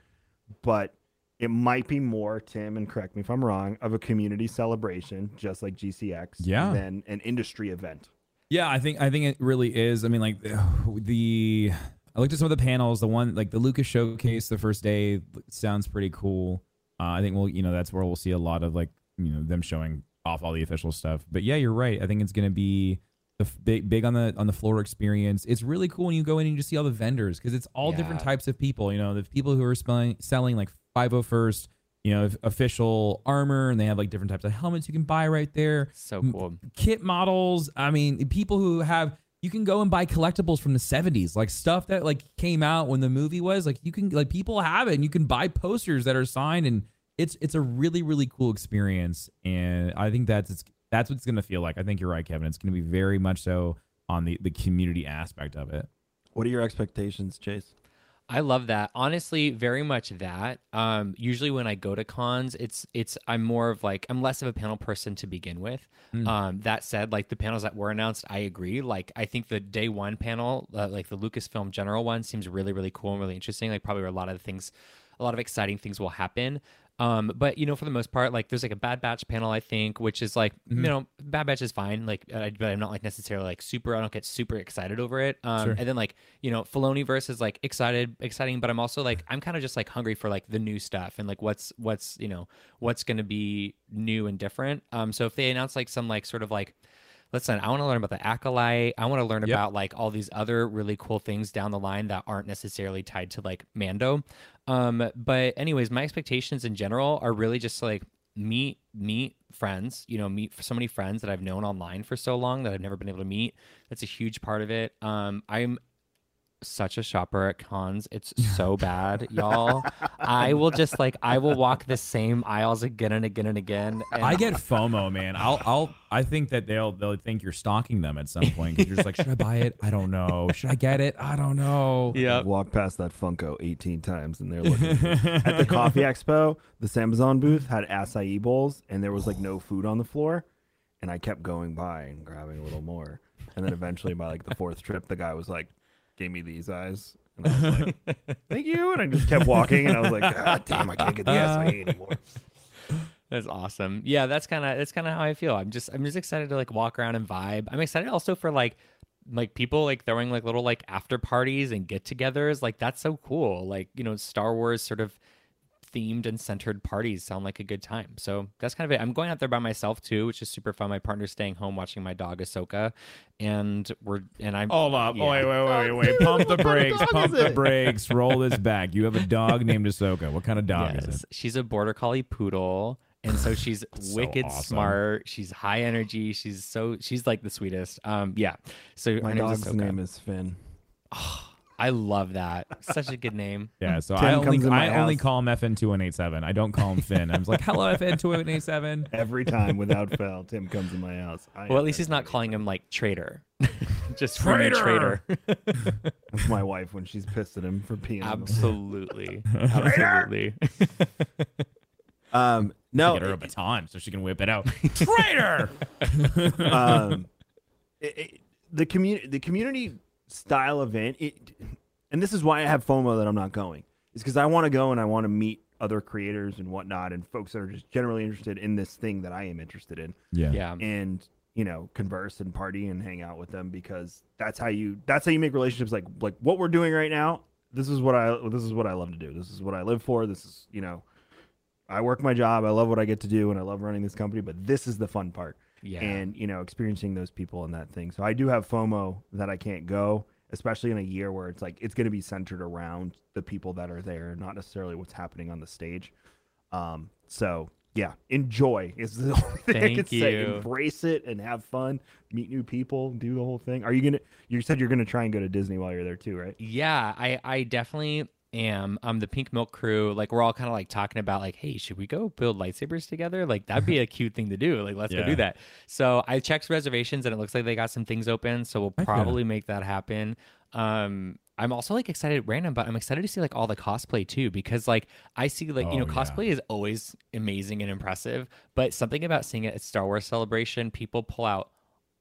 But it might be more, Tim, and correct me if I'm wrong, of a community celebration, just like GCX, Yeah. than an industry event. Yeah, I think I think it really is. I mean, like *sighs* the I looked at some of the panels. The one like the Lucas showcase the first day sounds pretty cool. Uh, I think we'll you know that's where we'll see a lot of like you know them showing off all the official stuff. But yeah, you're right. I think it's gonna be the f- big big on the on the floor experience. It's really cool when you go in and you just see all the vendors because it's all different types of people. You know, the people who are spelling, selling like 501st, you know, official armor, and they have like different types of helmets you can buy right there So cool. kit models. I mean, people who have you can go and buy collectibles from the 70s, like stuff that like came out when the movie was. Like you can like people have it and you can buy posters that are signed and it's it's a really really cool experience and I think that's it's that's what it's going to feel like. I think you're right, Kevin. It's going to be very much so on the the community aspect of it. What are your expectations, Chase? I love that. Honestly, very much that. Um, usually when I go to cons, it's it's I'm more of like I'm less of a panel person to begin with. Mm. Um, that said, like the panels that were announced, I agree. Like I think the day one panel, uh, like the Lucasfilm general one, seems really really cool and really interesting. Like probably where a lot of things, a lot of exciting things will happen. Um, but you know, for the most part, like there's like a Bad Batch panel, I think, which is like Mhm. you know, Bad Batch is fine. Like, uh, but I'm not like necessarily like super. I don't get super excited over it. Um, Sure. and then like you know, Filoni verse is like excited, exciting, but I'm also like I'm kind of just like hungry for like the new stuff and like what's what's you know what's gonna be new and different. Um, so if they announce like some like sort of like listen, I want to learn about the acolyte. I want to learn Yep. about like all these other really cool things down the line that aren't necessarily tied to like Mando. Um, but anyways, my expectations in general are really just like meet meet friends. You know, meet so many friends that I've known online for so long that I've never been able to meet. That's a huge part of it. Um, I'm such a shopper at cons. It's *laughs* so bad, y'all. I will just like I will walk the same aisles again and again and again. And I get FOMO, man. I'll, I'll, I think that they'll, they'll think you're stalking them at some point. 'cause you're just like, should I buy it? I don't know. Should I get it? I don't know. yeah. I've walked past that Funko 18 times and they're looking at *laughs* at the coffee expo, the Sambazon booth had acai bowls and there was like no food on the floor. And I kept going by and grabbing a little more. And then eventually by like the fourth trip, the guy was like, gave me these eyes. And I was like, *laughs* thank you. And I just kept walking and I was like, God damn, I can't get the acai uh-huh. anymore. *laughs* That's awesome. Yeah, that's kind of that's kind of how I feel. I'm just I'm just excited to like walk around and vibe. I'm excited also for like like people like throwing like little like after parties and get-togethers. Like that's so cool. Like, you know, Star Wars sort of themed and centered parties sound like a good time. So that's kind of it. I'm going out there by myself too, which is super fun. My partner's staying home watching my dog Ahsoka, and we're and I'm Hold up. Yeah. Wait, wait, wait, wait. Pump the What kind of brakes. Pump the brakes. Roll this back. You have a dog named Ahsoka. What kind of dog is it? she's a border collie poodle, and so she's *sighs* So wicked awesome. smart. She's high energy. She's so she's like the sweetest. Um, yeah. So My her name's dog's Ahsoka. name is Finn. I love that. Such a good name. *laughs* Yeah, so Tim I only comes in I only call him FN two one eight seven. I don't call him Finn. I'm just like, hello FN two one eight seven. *laughs* Every time without fail, Tim comes in my house. I Well, at least he's not calling him like traitor. *laughs* Just screaming Traitor! traitor. That's my wife when she's pissed at him for peeing. on the Absolutely. Absolutely. Um, no, Get her a baton so she can whip it out. Traitor. um, it, it- the community, the community style event, it, and this is why I have FOMO that I'm not going. Is because I want to go and I want to meet other creators and whatnot, and folks that are just generally interested in this thing that I am interested in, Yeah. yeah. and you know, converse and party and hang out with them because that's how you that's how you make relationships. Like like what we're doing right now, this is what I this is what I love to do. This is what I live for. This is you know, I work my job. I love what I get to do, and I love running this company. But this is the fun part, Yeah. and you know, experiencing those people and that thing. So I do have FOMO that I can't go, especially in a year where it's like it's going to be centered around the people that are there, not necessarily what's happening on the stage. Um, so yeah, enjoy is the *laughs* only thing I Thank can say. you. Embrace it and have fun, meet new people, do the whole thing. Are you gonna? You said you're gonna try and go to Disney while you're there too, right? Yeah, I I definitely am. Um, the Pink Milk Crew, like we're all kind of like talking about like, hey, should we go build lightsabers together? Like that'd be a cute thing to do. Like let's go do that. So I checked reservations and it looks like they got some things open. So we'll yeah. probably make that happen. Um, I'm also like excited random, but I'm excited to see like all the cosplay too because like I see like you know Oh, yeah. cosplay is always amazing and impressive, but something about seeing it at Star Wars Celebration, people pull out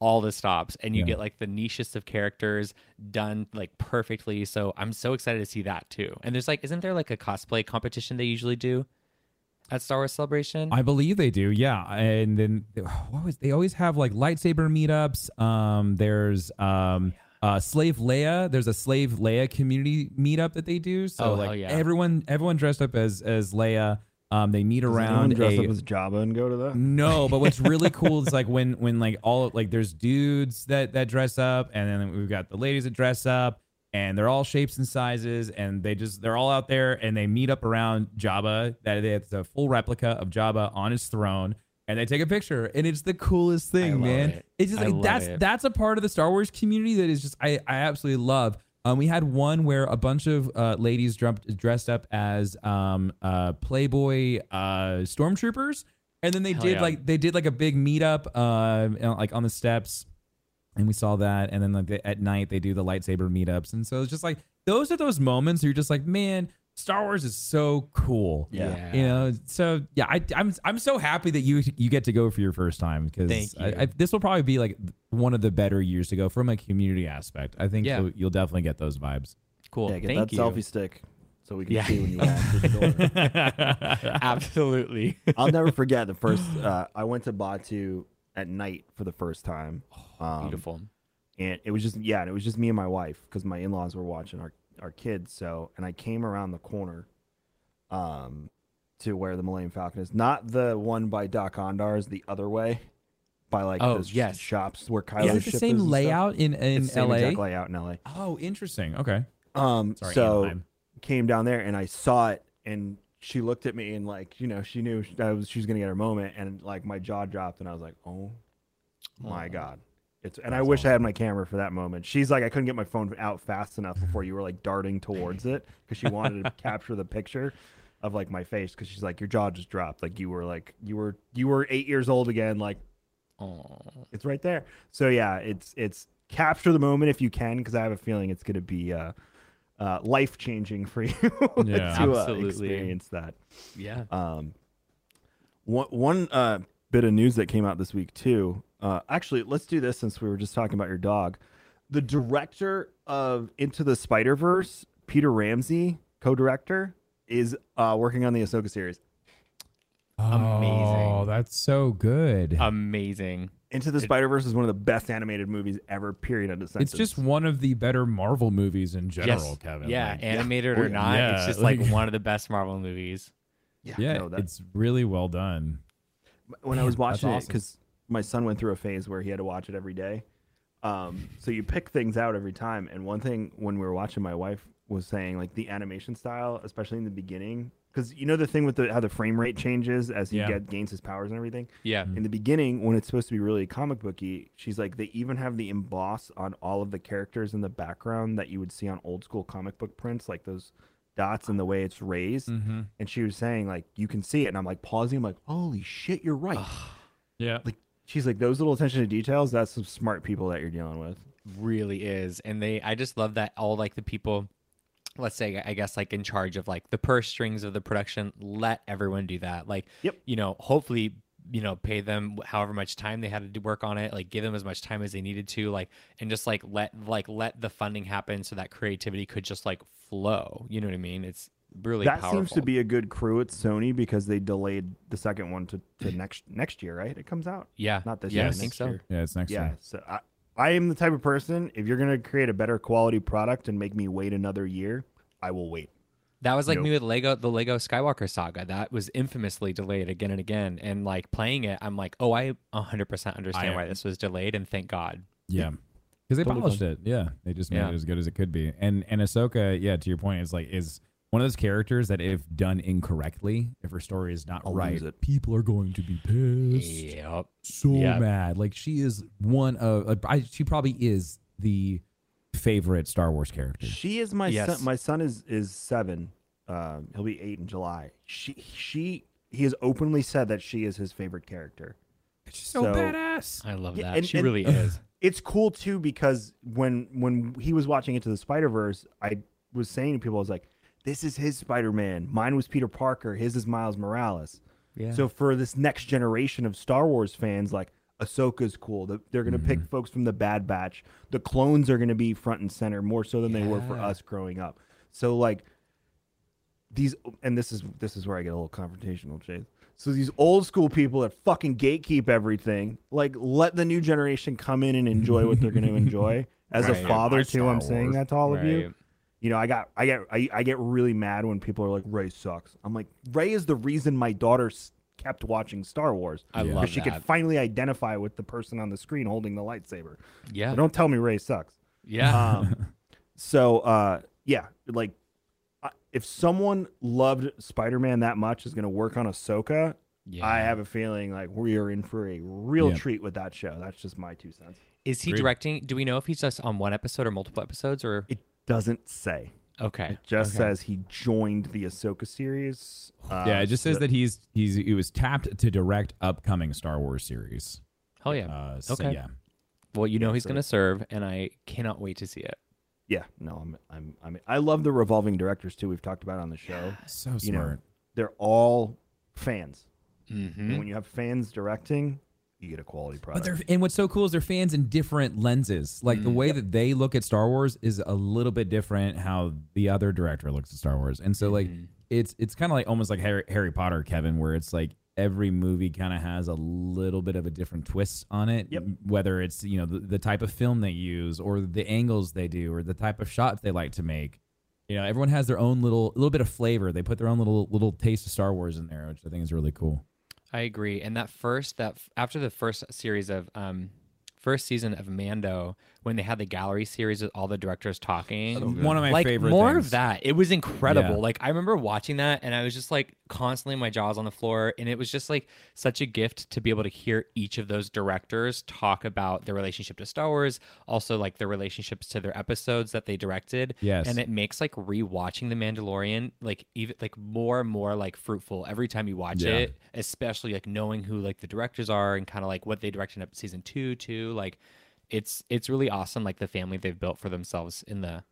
all the stops and you Yeah. get like the nichest of characters done like perfectly. So I'm so excited to see that too. And there's like, isn't there like a cosplay competition they usually do at Star Wars Celebration? I believe they do, yeah. And then *sighs* what was they always have like lightsaber meetups. Um, there's um, uh, Slave Leia. There's a Slave Leia community meetup that they do. So Oh, like yeah. everyone, everyone dressed up as as Leia. Um, they meet Does around dress a, up as Jabba and go to that. no, but what's really *laughs* cool is like when when like all like there's dudes that that dress up, and then we've got the ladies that dress up, and they're all shapes and sizes, and they just they're all out there and they meet up around Jabba. That it's a full replica of Jabba on his throne, and they take a picture, and it's the coolest thing, man. it. It's just like that's it. that's a part of the Star Wars community that is just I I absolutely love. Um, we had one where a bunch of uh, ladies jumped, dressed up as um, uh, Playboy uh, stormtroopers, and then they Hell did yeah. like they did like a big meetup, uh, like on the steps, and we saw that. And then like at night they do the lightsaber meetups, and so it's just like those are those moments where you're just like, man, Star Wars is so cool. Yeah. you know. So yeah, I, I'm I'm so happy that you you get to go for your first time because Thank I, you. I, this will probably be like one of the better years to go from a community aspect. I think Yeah. you'll, you'll definitely get those vibes. cool. Yeah, get Thank that you. selfie stick so we can Yeah. see when you walk through the door. *laughs* *laughs* Absolutely. I'll never *laughs* forget the first. Uh, I went to Batuu at night for the first time. Um, Beautiful. and it was just yeah, and it was just me and my wife because my in-laws were watching our our kids. So, and I came around the corner, um, to where the Millennium Falcon is, not the one by Dok-Ondar's, the other way, by like Oh, those yes. shops where Kylo's is it the same layout in in It's the same LA? exact layout in LA. Oh, interesting. Okay. Um, Sorry, so came down there and I saw it and she looked at me and like you know she knew sh- I was she was gonna get her moment and like my jaw dropped and I was like oh my god it's and I wish I had my camera for that moment. She's like I couldn't get my phone out fast enough before you were like darting towards it because she wanted to *laughs* capture the picture of like my face because she's like your jaw just dropped like you were like you were you were eight years old again like Oh, it's right there. So yeah, it's it's capture the moment if you can because I have a feeling it's going to be uh, uh, life changing for *laughs* you Yeah. to uh, Absolutely. experience that. yeah. Um, one one uh, bit of news that came out this week too. Uh, actually, let's do this since we were just talking about your dog. The director of Into the Spider Verse, Peter Ramsey, co-director, is uh, working on the Ahsoka series. Amazing. Oh, that's so good. Amazing. Into the Spider Verse is one of the best animated movies ever. Period. End of it's just one of the better Marvel movies in general, yes. Kevin. Yeah, Like, animated or yeah. not, it's just like like- one of the best Marvel movies. yeah, yeah, no, that- it's really well done. when I was Man, that's watching it awesome. because my son went through a phase where he had to watch it every day. Um, so you pick things out every time. And one thing when we were watching, my wife was saying like the animation style, especially in the beginning, because you know the thing with the how the frame rate changes as he Yeah. get gains his powers and everything. Yeah. In the beginning, when it's supposed to be really comic booky, she's like they even have the emboss on all of the characters in the background that you would see on old school comic book prints, like those dots and the way it's raised. Mm-hmm. And she was saying like you can see it, and I'm like pausing, I'm like, holy shit, you're right. *sighs* Yeah. like she's like those little attention to details. That's some smart people that you're dealing with. really is and they i just love that all like the people let's say i guess like in charge of like the purse strings of the production let everyone do that like Yep. you know hopefully you know pay them however much time they had to work on it like give them as much time as they needed to like and just like let like let the funding happen so that creativity could just like flow you know what i mean it's really that powerful seems to be a good crew at Sony because they delayed the second one to, to next next year, right? It comes out yeah not this yeah year. i think so year. Yeah, it's next Yeah. year. So I, I am the type of person if you're gonna create a better quality product and make me wait another year, I will wait. That was like Nope. me with Lego, the Lego Skywalker saga. That was infamously delayed again and again. And like playing it, I'm like, oh, I 100% understand I- why this was delayed, and thank God. Yeah. Because they Totally polished it. Yeah. They just made Yeah. it as good as it could be. And and Ahsoka, yeah, to your point, is like is one of those characters that if done incorrectly, if her story is not I'll right, it. people are going to be pissed. Yep. So Yep. mad. Like she is one of uh, I, she probably is the favorite Star Wars character. She is my Yes. son. My son is is seven. Um, he'll be eight in July. She she he has openly said that she is his favorite character. She's so So- badass. I love Yeah, that. and- she and- really is. It's cool too because when when he was watching Into the Spider Verse, I was saying to people, I was like, "This is his Spider Man. Mine was Peter Parker. His is Miles Morales." Yeah. So for this next generation of Star Wars fans, like Ahsoka's cool. They're gonna pick mm-hmm. folks from the Bad Batch. The clones are gonna be front and center more so than they were for us growing up. So like these, and this is this is where I get a little confrontational, Chase. So these old school people that fucking gatekeep everything, like let the new generation come in and enjoy what they're gonna *laughs* enjoy. As Right. a father My too, I'm Star saying that to all of you Right. You know, I got, I get, I, I get really mad when people are like, "Rey sucks." I'm like, Rey is the reason my daughter kept watching Star Wars. I love she that. could finally identify with the person on the screen holding the lightsaber. yeah. So don't tell me Rey sucks. yeah. Um, *laughs* so, uh, yeah, like, I- if someone loved Spider-Man that much is going to work on Ahsoka, yeah. I have a feeling like we are in for a real Yeah. treat with that show. That's just my two cents. Is he Agreed. directing? Do we know if he's just on one episode or multiple episodes or? It doesn't say. Okay. It just okay. says he joined the Ahsoka series. Uh, yeah, it just says so- that he's he's he was tapped to direct upcoming Star Wars series. Hell yeah. Uh, so Okay. yeah. well, you know he's so- going to serve, and I cannot wait to see it. Yeah, no, I'm, I'm, I'm, I love the revolving directors too. We've talked about on the show. So You know, smart. They're all fans, Mm-hmm. and when you have fans directing, you get a quality But product. they're and what's so cool is they're fans in different lenses. Like the Mm. way that they look at Star Wars is a little bit different how the other director looks at Star Wars. And so like Mhm. it's it's kind of like almost like Harry, Harry Potter, Kevin, where it's like every movie kind of has a little bit of a different twist on it. Yep. Whether it's you know the, the type of film they use or the angles they do or the type of shots they like to make. You know, everyone has their own little little bit of flavor. They put their own little little taste of Star Wars in there, which I think is really cool. I agree. And that first, that after the first series of, um, first season of Mando, when they had the gallery series with all the directors talking, One of my like favorite more things. of that. It was incredible. Yeah. Like I remember watching that, and I was just like constantly my jaws on the floor, and it was just like such a gift to be able to hear each of those directors talk about their relationship to Star Wars, also like their relationships to their episodes that they directed. Yes. and it makes like rewatching The Mandalorian like even like more and more like fruitful every time you watch Yeah. it, especially like knowing who like the directors are and kind of like what they directed up season two too. Like it's it's really awesome like the family they've built for themselves in the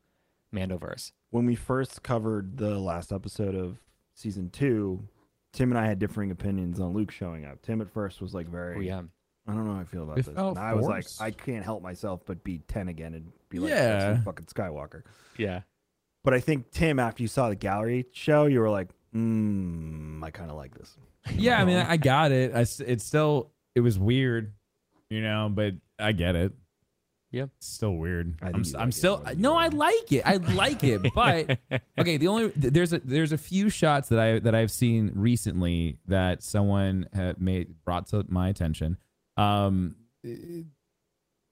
Mandoverse. when we first covered the last episode of season two, Tim and I had differing opinions on Luke showing up. Tim at first was like very, Oh yeah. I don't know how I feel about It this. And I was like. I can't help myself but be ten again and be like, Yeah. yeah, fucking Skywalker. Yeah. But I think Tim, after you saw the gallery show, you were like, mm, I kind of like this. Yeah, I mean, *laughs* I got it. I, s- it's still, it was weird, you know, but I get it. Yeah. It's still weird. I think I'm, like I'm still, no, I like it. I like it, but *laughs* okay. The only there's a there's a few shots that I that I've seen recently that someone had made brought to my attention. Um, eh,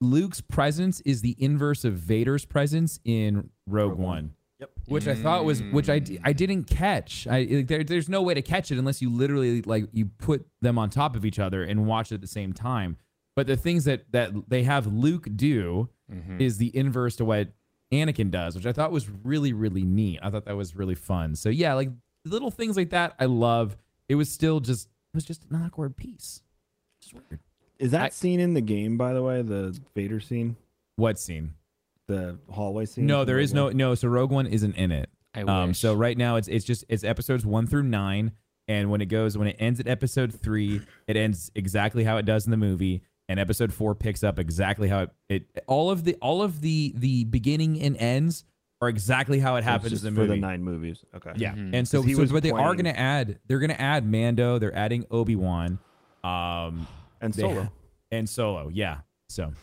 Luke's presence is the inverse of Vader's presence in Rogue, Rogue One. One. Yep. Which I thought was, which I, I didn't catch. I like, there, there's no way to catch it unless you literally like you put them on top of each other and watch it at the same time. But the things that that they have Luke do Mm-hmm. is the inverse to what Anakin does, which I thought was really really neat. I thought that was really fun. So yeah, like little things like that, I love. It was still just it was just an awkward piece. Just weird. Is that I- scene in the game, by the way, the Vader scene, What scene? the hallway scene? No, from there Rogue is no One? no. So Rogue One isn't in it. I Um, so right now it's it's just it's episodes one through nine, and when it goes when it ends at episode three, it ends exactly how it does in the movie, and episode four picks up exactly how it, it all of the all of the the beginning and ends are exactly how it happens in the for the nine movies. Okay. Yeah, Mhm. and so, 'Cause he so was but they are going to add they're going to add Mando, they're adding Obi Wan, um, And they- Solo. and Solo. Yeah, so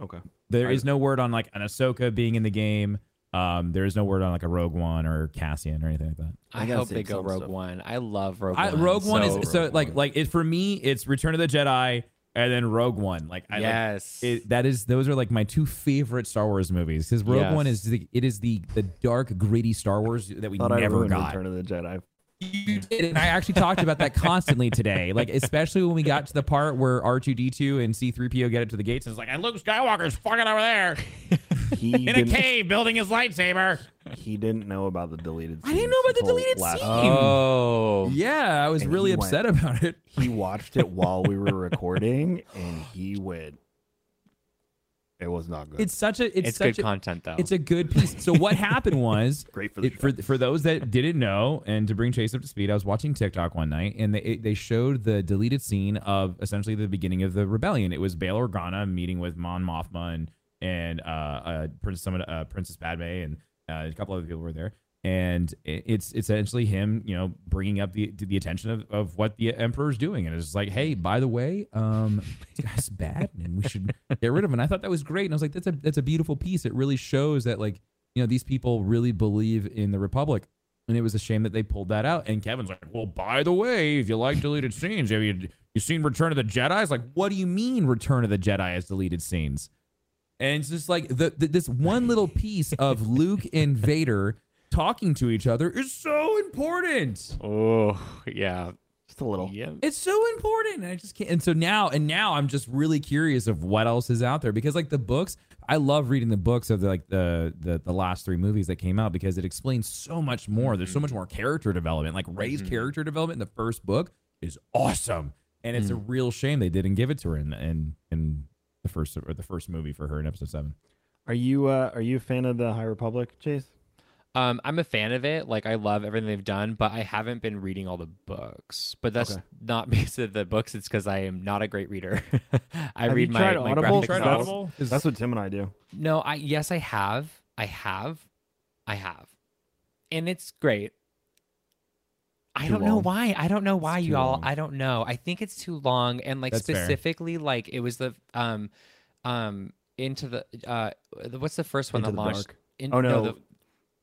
Okay. there I- is no word on like an Ahsoka being in the game. Um, there is no word on like a Rogue One or Cassian or anything like that. I, gotta hope they go Rogue stuff. One. I love Rogue I, One. Rogue One so is so Rogue like One. like it for me. It's Return of the Jedi and then Rogue One. Like I like, yes. it, that is those are like my two favorite Star Wars movies because Rogue Yes. One is the it is the the dark gritty Star Wars that we Thought never got. Return of the Jedi. You did, and I actually talked about that constantly today. Like especially when we got to the part where R two D two and C three PO get it to the gates and it's like, and Luke Skywalker's fucking over there *laughs* He in a cave building his lightsaber. he didn't know about the deleted. Scene. I didn't know about the deleted scene. Oh. oh. Yeah, I was And really he went- upset about it. He watched it while we were recording, and he went. It was not good. It's such a it's, It's, such good a, content though. It's a good piece. So what happened was *laughs* great for the it, for for those that didn't know, and to bring Chase up to speed, I was watching TikTok one night, and they they showed the deleted scene of essentially the beginning of the rebellion. It was Bail Organa meeting with Mon Mothma and and uh, uh Princess some uh, Princess Padme and uh, a couple other people were there. And it's essentially him, you know, bringing up the the attention of, of what the emperor's doing, and it's like, hey, by the way, um, *laughs* guy's bad, and we should get rid of him. And I thought that was great, and I was like, that's a that's a beautiful piece. It really shows that like you know these people really believe in the republic. And it was a shame that they pulled that out. And kevin's like well by the way if you like deleted scenes have you you seen return of the jedi it's like what do you mean return of the jedi has deleted scenes? And it's just like the, the this one little piece of luke and vader talking to each other is so important oh yeah. Just a little. Yeah. it's so important and i just can't and so now and now i'm just really curious of what else is out there because like the books i love reading the books of the, like the, the the last three movies that came out because it explains so much more there's so mm-hmm. much more character development like Rey's mm-hmm. character development in the first book is awesome and it's a mm. real shame they didn't give it to her in in, in the first or the first movie for her in episode seven Are you uh, are you a fan of the High Republic, Chase? Um, I'm a fan of it. Like I love everything they've done, but I haven't been reading all the books. But that's Okay. not *laughs* because of the books. It's because I am not a great reader. *laughs* I Have read you my, tried my Audible? graphic Tried novels. Audible? That's what Tim and I do. No, I yes, I have. I have. I have. And it's great. I don't know why. I don't know why you all. long. I don't know. I think it's too long and like That's fair. specifically like it was the um um into the uh the- what's the first one Into that the launched Dark. in, Oh, no. the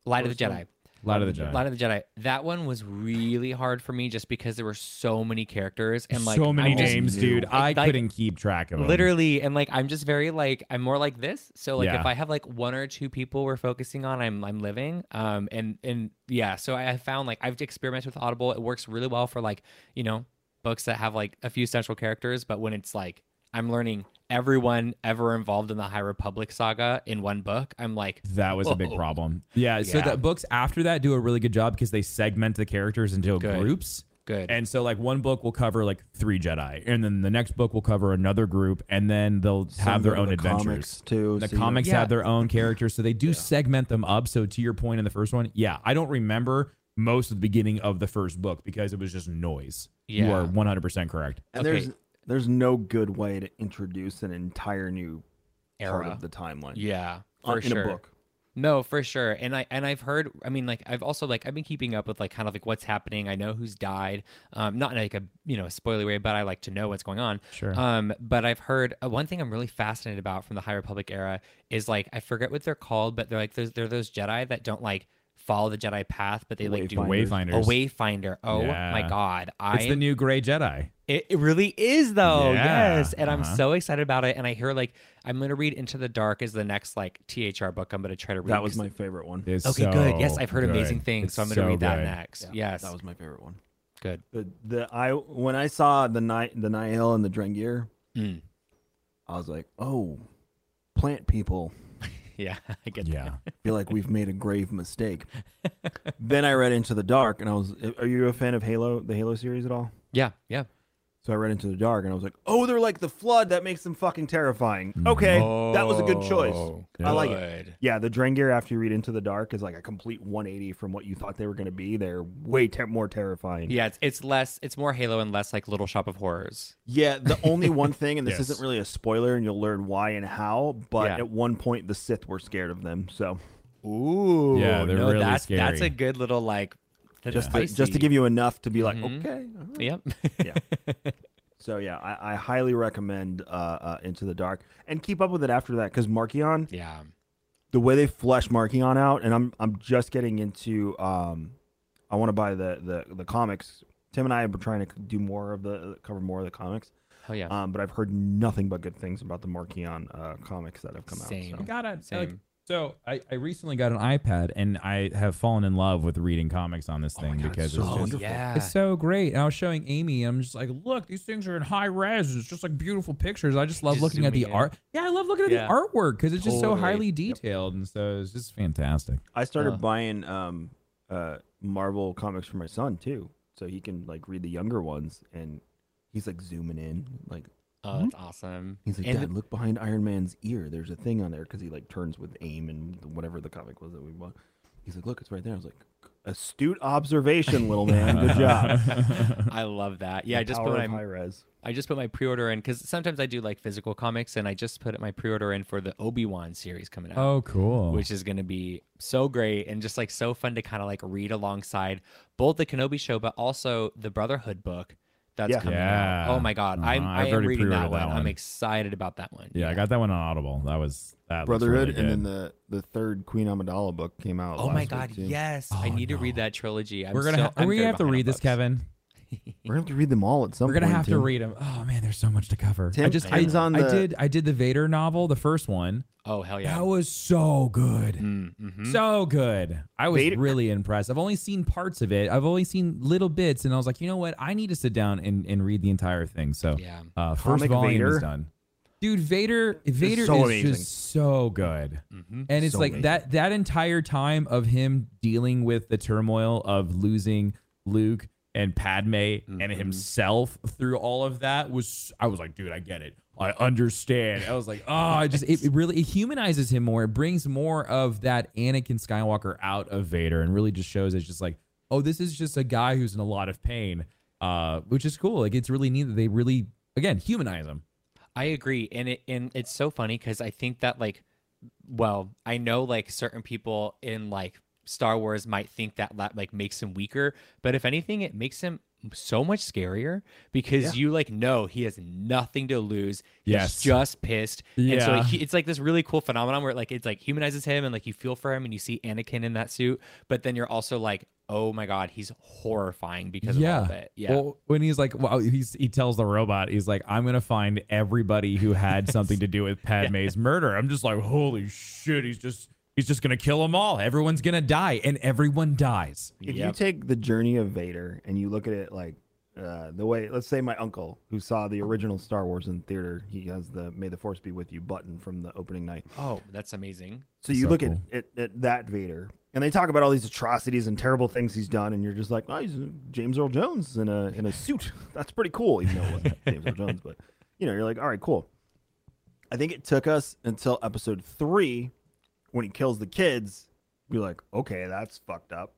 Light of the Jedi. Light of the Jedi. Light of the Jedi. That one was really hard for me just because there were so many characters and like so many I'm just- names dude i Like- couldn't keep track of them Literally, and like I'm just very like I'm more like this. So like Yeah. if I have like one or two people we're focusing on, I'm I'm living. Um and and yeah, so I I found like I've experimented with Audible. It works really well for like you know books that have like a few central characters, but when it's like I'm learning everyone ever involved in the High Republic saga in one book, I'm like That was a big problem. Yeah, so the books after that do a really good job because they segment the characters into Good. groups. good. And so like one book will cover like three Jedi, and then the next book will cover another group, and then they'll have their own of the adventures. comics, too. The so comics Yeah. have their own characters, so they do segment them up. So to your point in the first one, yeah, I don't remember most of the beginning of the first book because it was just noise. Yeah. You Yeah. are 100% correct. And Okay. there's there's no good way to introduce an entire new part Era. of the timeline. yeah, uh, for in sure. a book. No, for sure. And I and I've heard I mean like I've also like I've been keeping up with like kind of like what's happening. I know who's died. Um not in like a you know, spoiler way, but I like to know what's going on. Sure. Um but I've heard uh, one thing I'm really fascinated about from the High Republic era is like I forget what they're called, but they're like those they're those Jedi that don't like follow the Jedi path, but they like do Wayfinders. a wayfinder. Oh Yeah. my god. I it's the new Gray Jedi. it, it really is though. Yeah, Yes. And I'm uh-huh. so excited about it. And I hear like I'm gonna read Into the Dark is the next like THR book I'm gonna try to read. That was my favorite one. It's Okay, good. Yes, I've heard amazing things, It's so I'm going to read that good. next. Yeah, yes, that was my favorite one. good. The the I when I saw the night the Nihil and the Drengir, Mm. I was like, oh, plant people Yeah, *laughs* I get Yeah. *laughs* feel like we've made a grave mistake. then I read Into the Dark, and I was, are you a fan of Halo, the Halo series at all? Yeah, yeah. So I read Into the Dark, and I was like, oh, they're like the flood that makes them fucking terrifying. Okay, that was a good choice. Oh, I like it. Yeah, the Drengir after you read Into the Dark is like a complete 180 from what you thought they were going to be. They're way ter- more terrifying. Yeah, it's it's less, it's more Halo and less like Little Shop of Horrors. Yeah, the only *laughs* one thing, and this Yes. isn't really a spoiler, and you'll learn why and how, but Yeah. at one point the Sith were scared of them. So Ooh, Yeah, they're no, really that's, That's a good little like. That's just to, just to give you enough to be like, Mhm. okay. all right. Yep. *laughs* Yeah. *laughs* So yeah, I, I highly recommend uh, uh, Into the Dark, and keep up with it after that because Marchion, yeah. the way they flesh Marchion out, and I'm I'm just getting into um, I want to buy the the the comics. Tim and I have been trying to do more of the cover more of the comics. Hell yeah. Um, but I've heard nothing but good things about the Marchion uh, comics that have come Same. out. So. got it. Same. So I, I recently got an iPad and I have fallen in love with reading comics on this Oh thing God, because it's so it's just yeah. It's so great. And I was showing Amy, I'm just like, look, these things are in high res. It's just like beautiful pictures. I just love Just looking at the in. art. Yeah, I love looking at Yeah. the artwork because it's just so Totally. highly Yep. detailed. And so it's just fantastic. I started Uh. buying um, uh, Marvel comics for my son too, so he can like read the younger ones, and he's like zooming in, like Oh, mm-hmm. that's awesome. he's like, And Dad, look behind Iron Man's ear. There's a thing on there because he like turns with aim and whatever the comic was that we bought. He's like, look, it's right there. I was like, astute observation, little man. Good job. *laughs* *laughs* I love that. Yeah, I just put my high res. I just put my pre-order in because sometimes I do like physical comics, and I just put my pre-order in for the Obi Wan series coming out. Oh, cool. which is going to be so great and just like so fun to kind of like read alongside both the Kenobi show, but also the Brotherhood book that's Yeah. coming Yeah. out. Oh my god, I'm Uh-huh. I I've am already reading that pre-ordered one. I'm excited about that one. yeah, I got that one on Audible. That was that Brotherhood, really and then the the third Queen Amidala book came out. Oh last my week, god, too. yes, I Oh, need to read that trilogy. I'm we're gonna so, ha- I'm we're gonna have to behind on read this. Kevin. We're gonna have to read them all at some point. We're gonna have to Tim. read them. Oh man, there's so much to cover. I just I, Tim's on I the- did I did the Vader novel, the first one. Oh hell yeah. That was so good. Mm, mhm. So good. I was Vader- really impressed. I've only seen parts of it. I've only seen little bits, and I was like, you know what? I need to sit down and, and read the entire thing. So, Yeah. uh, first Comic volume is done. Dude, Vader, Vader so is amazing. just so good, Mhm. and it's So like amazing. that that entire time of him dealing with the turmoil of losing Luke and Padme and Mhm. himself through all of that was. I was like, dude, I get it. I understand. I was like, oh, I just it, it really it humanizes him more. It brings more of that Anakin Skywalker out of Vader and really just shows it's just like, oh, this is just a guy who's in a lot of pain. Uh, which is cool. Like it's really neat that they really again humanize him. I agree, and it and it's so funny because I think that like, well, I know like certain people in like Star Wars might think that like makes him weaker, but if anything, it makes him so much scarier because Yeah. you like know he has nothing to lose. He's Yes. just pissed. And so Yeah. he, it's like this really cool phenomenon where like it's like humanizes him and like you feel for him and you see Anakin in that suit, but then you're also like, oh my god, he's horrifying because of all of it. Yeah. Well, when he's like, well, he's he tells the robot, he's like, I'm gonna find everybody who had *laughs* something to do with Padme's murder. I'm just like, holy shit, he's just he's just gonna kill them all. Everyone's gonna die, and everyone dies. If you take the journey of Vader and you look at it like uh, the way, let's say my uncle who saw the original Star Wars in theater, he has the "May the Force be with you" button from the opening night. oh, that's amazing. So you So look cool. at, at, at that Vader, and they talk about all these atrocities and terrible things he's done, and you're just like, oh, he's James Earl Jones in a in a suit. *laughs* That's pretty cool, even though it wasn't James Earl Jones. But you know, you're like, all right, cool. I think it took us until episode three when he kills the kids. Be like, okay, that's fucked up.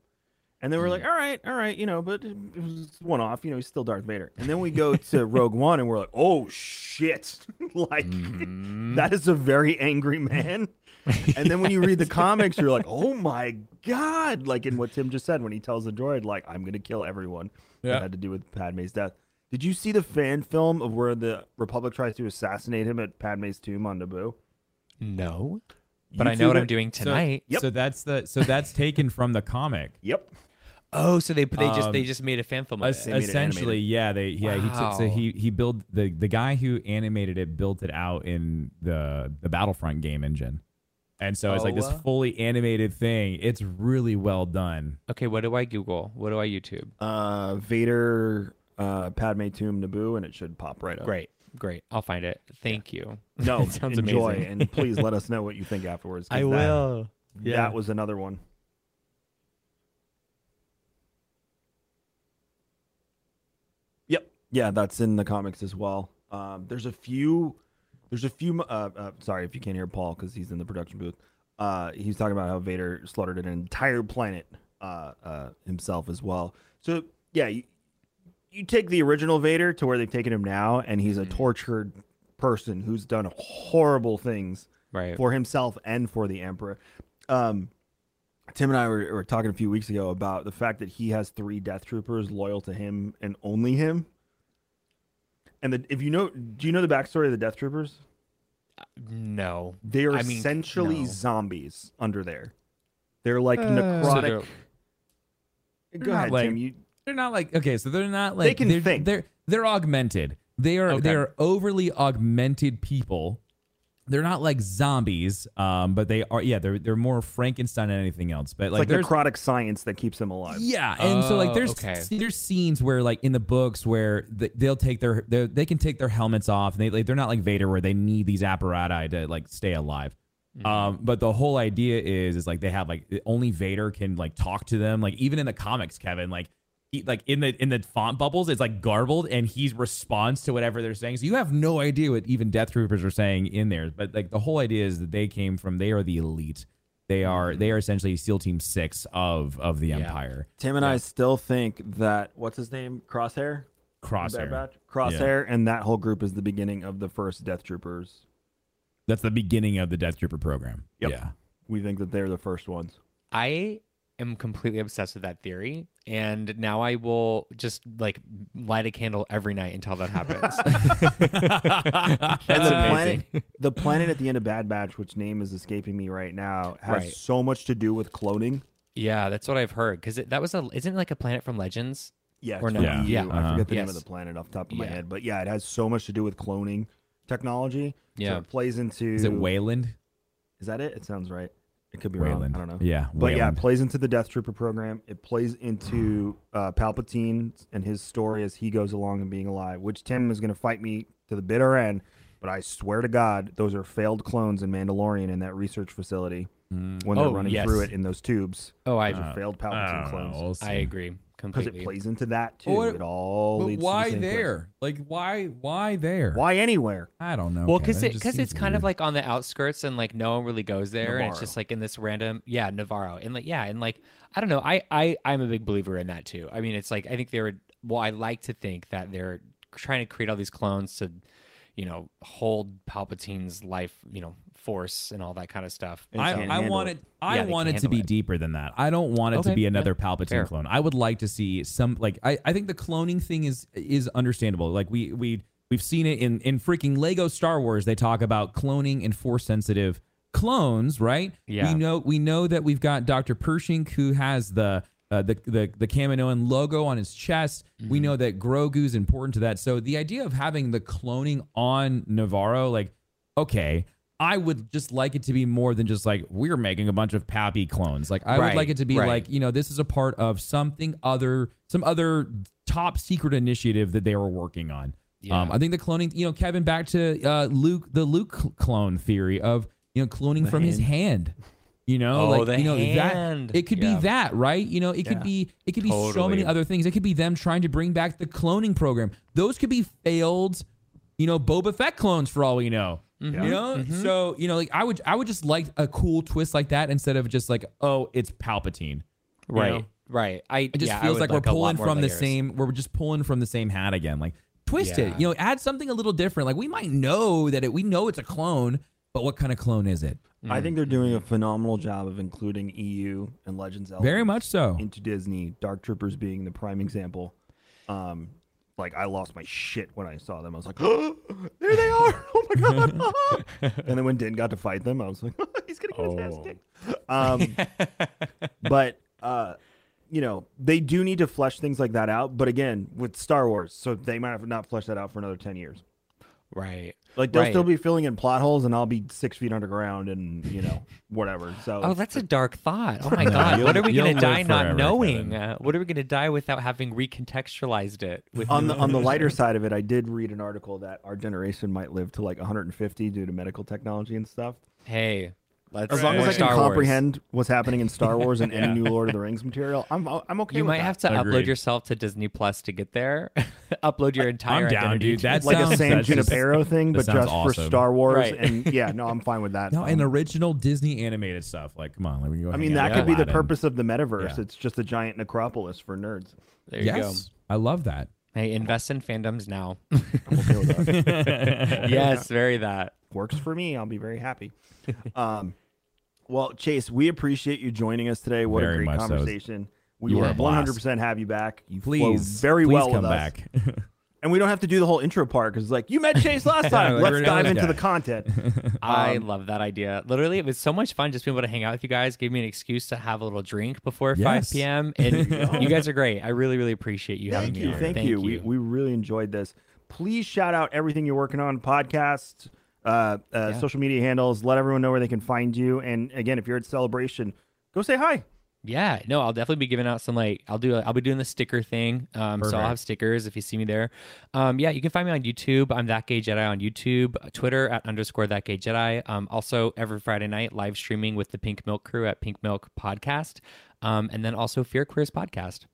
And then we're like, all right, all right, you know, but it was one off. You know, he's still Darth Vader. And then we go to *laughs* Rogue One, and we're like, oh shit, *laughs* like Mhm. that is a very angry man. *laughs* And then when you read the comics, you're like, oh my god! Like in what Tim just said when he tells the droid, like, I'm gonna kill everyone Yeah. that had to do with Padme's death. Did you see the fan film of where the Republic tries to assassinate him at Padme's tomb on Naboo? No, but I know what I'm it. doing So- tonight. Yep. So that's the so that's taken from the comic. *laughs* Yep. Oh, so they they just they Um, just made a fan film of Es- it. made it essentially, yeah, they yeah he took so he he built the the guy who animated it built it out in the the Battlefront game engine, and so it's like this Oh, fully animated thing. It's really well done. Okay, what do I Google? What do I YouTube? Uh, Vader, uh, Padme tomb Naboo, and it should pop right up. Great, great. I'll find it. Thank you. No, *laughs* It sounds enjoy amazing. and *laughs* please let us know what you think afterwards. I that- will. Yeah. That was another one. Yep. Yeah, that's in the comics as well. Um, there's a few. There's a few. Uh, uh, sorry if you can't hear Paul because he's in the production booth. Uh, he's talking about how Vader slaughtered an entire planet uh, uh, himself as well. So yeah, you, you take the original Vader to where they've taken him now, and he's a tortured person who's done horrible things Right. for himself and for the emperor. Um, Tim and I were, were talking a few weeks ago about the fact that he has three death troopers loyal to him and only him. And the, if you know, do you know the backstory of the death troopers? No. They are I mean, essentially no. zombies under there. They're like Uh, So necrotic. they're- Go not ahead, like- Tim. You, They're not like okay, so they're not like can they're, think. They're they're augmented. They are Okay. they're overly augmented people. They're not like zombies, um, but they are yeah, they're they're more Frankenstein than anything else. But it's like, like, there's necrotic science that keeps them alive. yeah, and so like Oh, there's okay. there's scenes where like in the books where th- they'll take their they're- they can take their helmets off. And they like, they're not like Vader where they need these apparatus to like stay alive. Mm-hmm. Um, but the whole idea is is like they have like only Vader can like talk to them. Like even in the comics, Kevin, like he, like in the in the font bubbles, it's like garbled, and he responds to whatever they're saying. So you have no idea what even Death Troopers are saying in there. But like the whole idea is that they came from they are the elite. They are they are essentially SEAL Team Six of of the Yeah. Empire. Tim and I still think that what's his name? Crosshair. Bad Crosshair. Batch? Crosshair, and that whole group is the beginning of the first Death Troopers. That's the beginning of the Death Trooper program. Yep. Yeah. We think that they're the first ones. I am completely obsessed with that theory, and now I will just like light a candle every night until that happens. *laughs* That's and the amazing. planet, the planet at the end of Bad Batch, which name is escaping me right now, has Right. so much to do with cloning. Yeah, that's what I've heard. Because that was a isn't it like a planet from Legends? Yeah, Or no. from Yeah. Yeah. I Uh-huh. forget the name of the planet off the top of my head, but yeah, it has so much to do with cloning technology. So Yeah. it plays into. Is it Wayland? Is that it? It sounds right. It could be wrong. Wayland. I don't know. Yeah. But yeah, it plays into the Death Trooper program. It plays into uh, Palpatine and his story as he goes along and being alive, which Tim is going to fight me to the bitter end. But I swear to God, those are failed clones in Mandalorian in that research facility Mm. when they're Oh, running yes. through it in those tubes. Oh, I Those are failed Palpatine don't clones. We'll. I agree Because it plays into that too. What- it all But leads to why the same place. there? Like why why there? Why anywhere? I don't know. well, because It it, because it's seems kind of like on the outskirts and like no one really goes there, and it's just like in this random yeah Nevarro and like yeah and like I don't know I I I'm a big believer in that too. I mean it's like I think they were well I like to think that they're trying to create all these clones to you know hold Palpatine's life you know force and all that kind of stuff. And I, can't I handle want it. it. I Yeah, want it to be it. deeper than that. I don't want it to Okay, be yeah, another Palpatine fair. clone. I would like to see some like I, I think the cloning thing is is understandable. Like we we we've seen it in in freaking Lego Star Wars. They talk about cloning and force sensitive clones, right? Yeah. We know we know that we've got Dr. Pershing who has the uh, the the the Kaminoan logo on his chest. We Mm-hmm. know that Grogu's important to that. So the idea of having the cloning on Nevarro, like, okay, I would just like it to be more than just like we're making a bunch of Pappy clones. Like I would like it to be right. like you know this is a part of something other, some other top secret initiative that they were working on. Yeah. Um, I think the cloning, you know, Kevin, back to uh, Luke, the Luke clone theory of you know cloning The from his hand. You know, Oh, like you know hand. that it could Yeah. be that, right? You know, it could be it could be so many other things. It could be them trying to bring back the cloning program. Those could be failed, you know, Boba Fett clones for all we know. Mm-hmm. You know, so you know, like I would I would just like a cool twist like that instead of just like oh it's Palpatine. You right know? right I It just yeah, feels like we're pulling from the same. We're just pulling from the same hat again. Like twist Yeah. it. You know, add something a little different. Like we might know that it. We know it's a clone, but what kind of clone is it? I think they're doing a phenomenal job of including EU and Legends Very much so. into Disney. Dark Troopers being the prime example. Um, like I lost my shit when I saw them. I was like, oh, *gasps* there they are! *laughs* Oh my god! *laughs* and then when Din got to fight them, I was like, *laughs* he's gonna get his ass kicked. Um, but uh, you know, they do need to flesh things like that out. But again, with Star Wars, so they might have not fleshed that out for another ten years. Right Like they'll Right. still be filling in plot holes, and I'll be six feet underground, and you know, whatever. So Oh, that's a dark thought. Oh my *laughs* god, what are we gonna live die not knowing? Uh, what are we gonna die without having recontextualized it? With on the on the lighter side of it, I did read an article that our generation might live to like 150 due to medical technology and stuff. hey, let's As long as I can Star Wars. comprehend what's happening in Star Wars and any *laughs* new Lord of the Rings material, I'm I'm okay. You with might that. have to upload yourself to Disney Plus to get there. *laughs* upload your entire I'm down, identity dude. to- That like a sounds- San that's just- Junipero thing, but sounds just for. Star Wars. Right. And yeah, no, I'm fine with that. No, Um, an original Disney animated stuff. Like, come on, let me go. I mean, that could be the purpose of the metaverse. Yeah. It's just a giant necropolis for nerds. there you Yes, I love that. go. Hey, invest in fandoms now. *laughs* I'm okay with that. yes, very that. works for me. I'll be very happy. Um, well, Chase, we appreciate you joining us today. What Very a great much so. conversation. We You were will 100% have you back. You flow Please, very please well come with us. back. *laughs* and we don't have to do the whole intro part because it's like you met Chase last *laughs* time. Let's dive into guy. the content. *laughs* I Um, love that idea. Literally, it was so much fun just being able to hang out with you guys. Gave me an excuse to have a little drink before Yes. 5 p.m. And you guys are great. I really, really appreciate you having Thank me you, on. thank, you. We we really enjoyed this. Please shout out everything you're working on, podcast, uh, uh, Yeah. social media handles. Let everyone know where they can find you. And again, if you're at Celebration, go say hi. Yeah, no, I'll definitely be giving out some like I'll do I'll be doing the sticker thing. Um, so I'll have stickers if you see me there. Um, yeah, you can find me on YouTube. I'm that gay Jedi on YouTube, Twitter at underscore that gay Jedi. Um, also every Friday night live streaming with the Pink Milk Crew at Pink Milk Podcast. Um, and then also Fear Queers Podcast.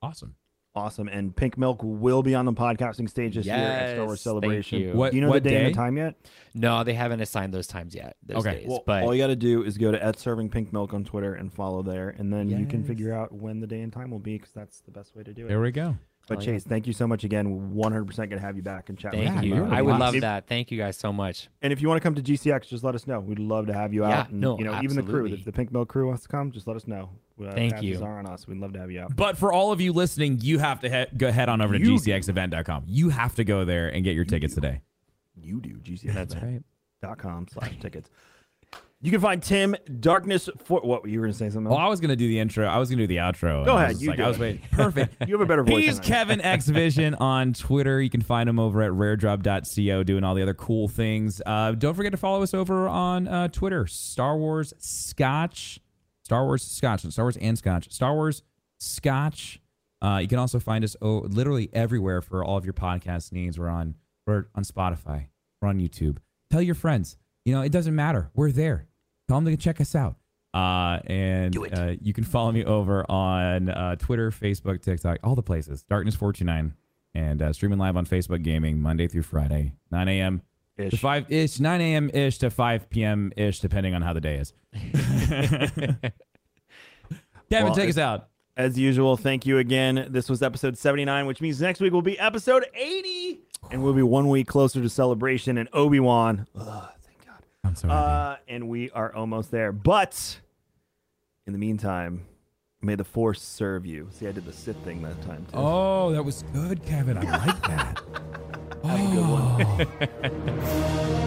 Awesome. Awesome. And Pink Milk will be on the podcasting stage this year at Star Wars Yes, thank Celebration. you. What- Do you know what the day, and the time yet? No, they haven't assigned those times yet. Those Okay. days, Well, but all you got to do is go to at serving pink milk on Twitter and follow there, and then you can figure out when the day and time will be because that's the best way to do it. There we go. But Oh, yeah. Chase, thank you so much again. 100% gonna have you back and chat. thank you. you. you're I would love If- that. Thank you guys so much. And if you want to come to GCX, just let us know. We'd love to have you Yeah, out. And, no, you know, even the crew. If the Pink Milk crew wants to come, just let us know. Uh, Thank passes you. Are on us. We'd love to have you out. But for all of you listening, you have to he- go head on over to You- gcxevent.com. You have to go there and get your tickets today. You do That's right. GCX.com slash tickets. You can find Tim Darkness for what you were gonna say something. Well. I was gonna do the intro. I was gonna do the outro. Go ahead, you like, do I was it. waiting. *laughs* Perfect. you have a better voice. He's Kevin X Vision on Twitter. You can find him over at raredrop.co doing all the other cool things. Uh, don't forget to follow us over on uh, Twitter. Star Wars Scotch. Star Wars Scotch. Star Wars and Scotch. Star Wars Scotch. Uh, you can also find us oh, literally everywhere for all of your podcast needs. We're on we're on Spotify. We're on YouTube. Tell your friends. You know, it doesn't matter. We're there. Tell them to check us out. Uh, and uh, you can follow me over on uh, Twitter, Facebook, TikTok, all the places. Darkness429 and uh, streaming live on Facebook Gaming Monday through Friday, 9 a.m. to Ish. 5 ish, 9 a.m. ish to 5 p.m. ish, depending on how the day is. *laughs* Kevin, Well, take us out. As usual, thank you again. This was episode 79, which means next week will be episode 80. And we'll be one week closer to celebration and Obi Wan. I'm sorry. Uh, and we are almost there. But in the meantime, may the Force serve you. See, I did the Sith thing that time, too. oh, that was good, Kevin. I like that. *laughs* oh. *laughs*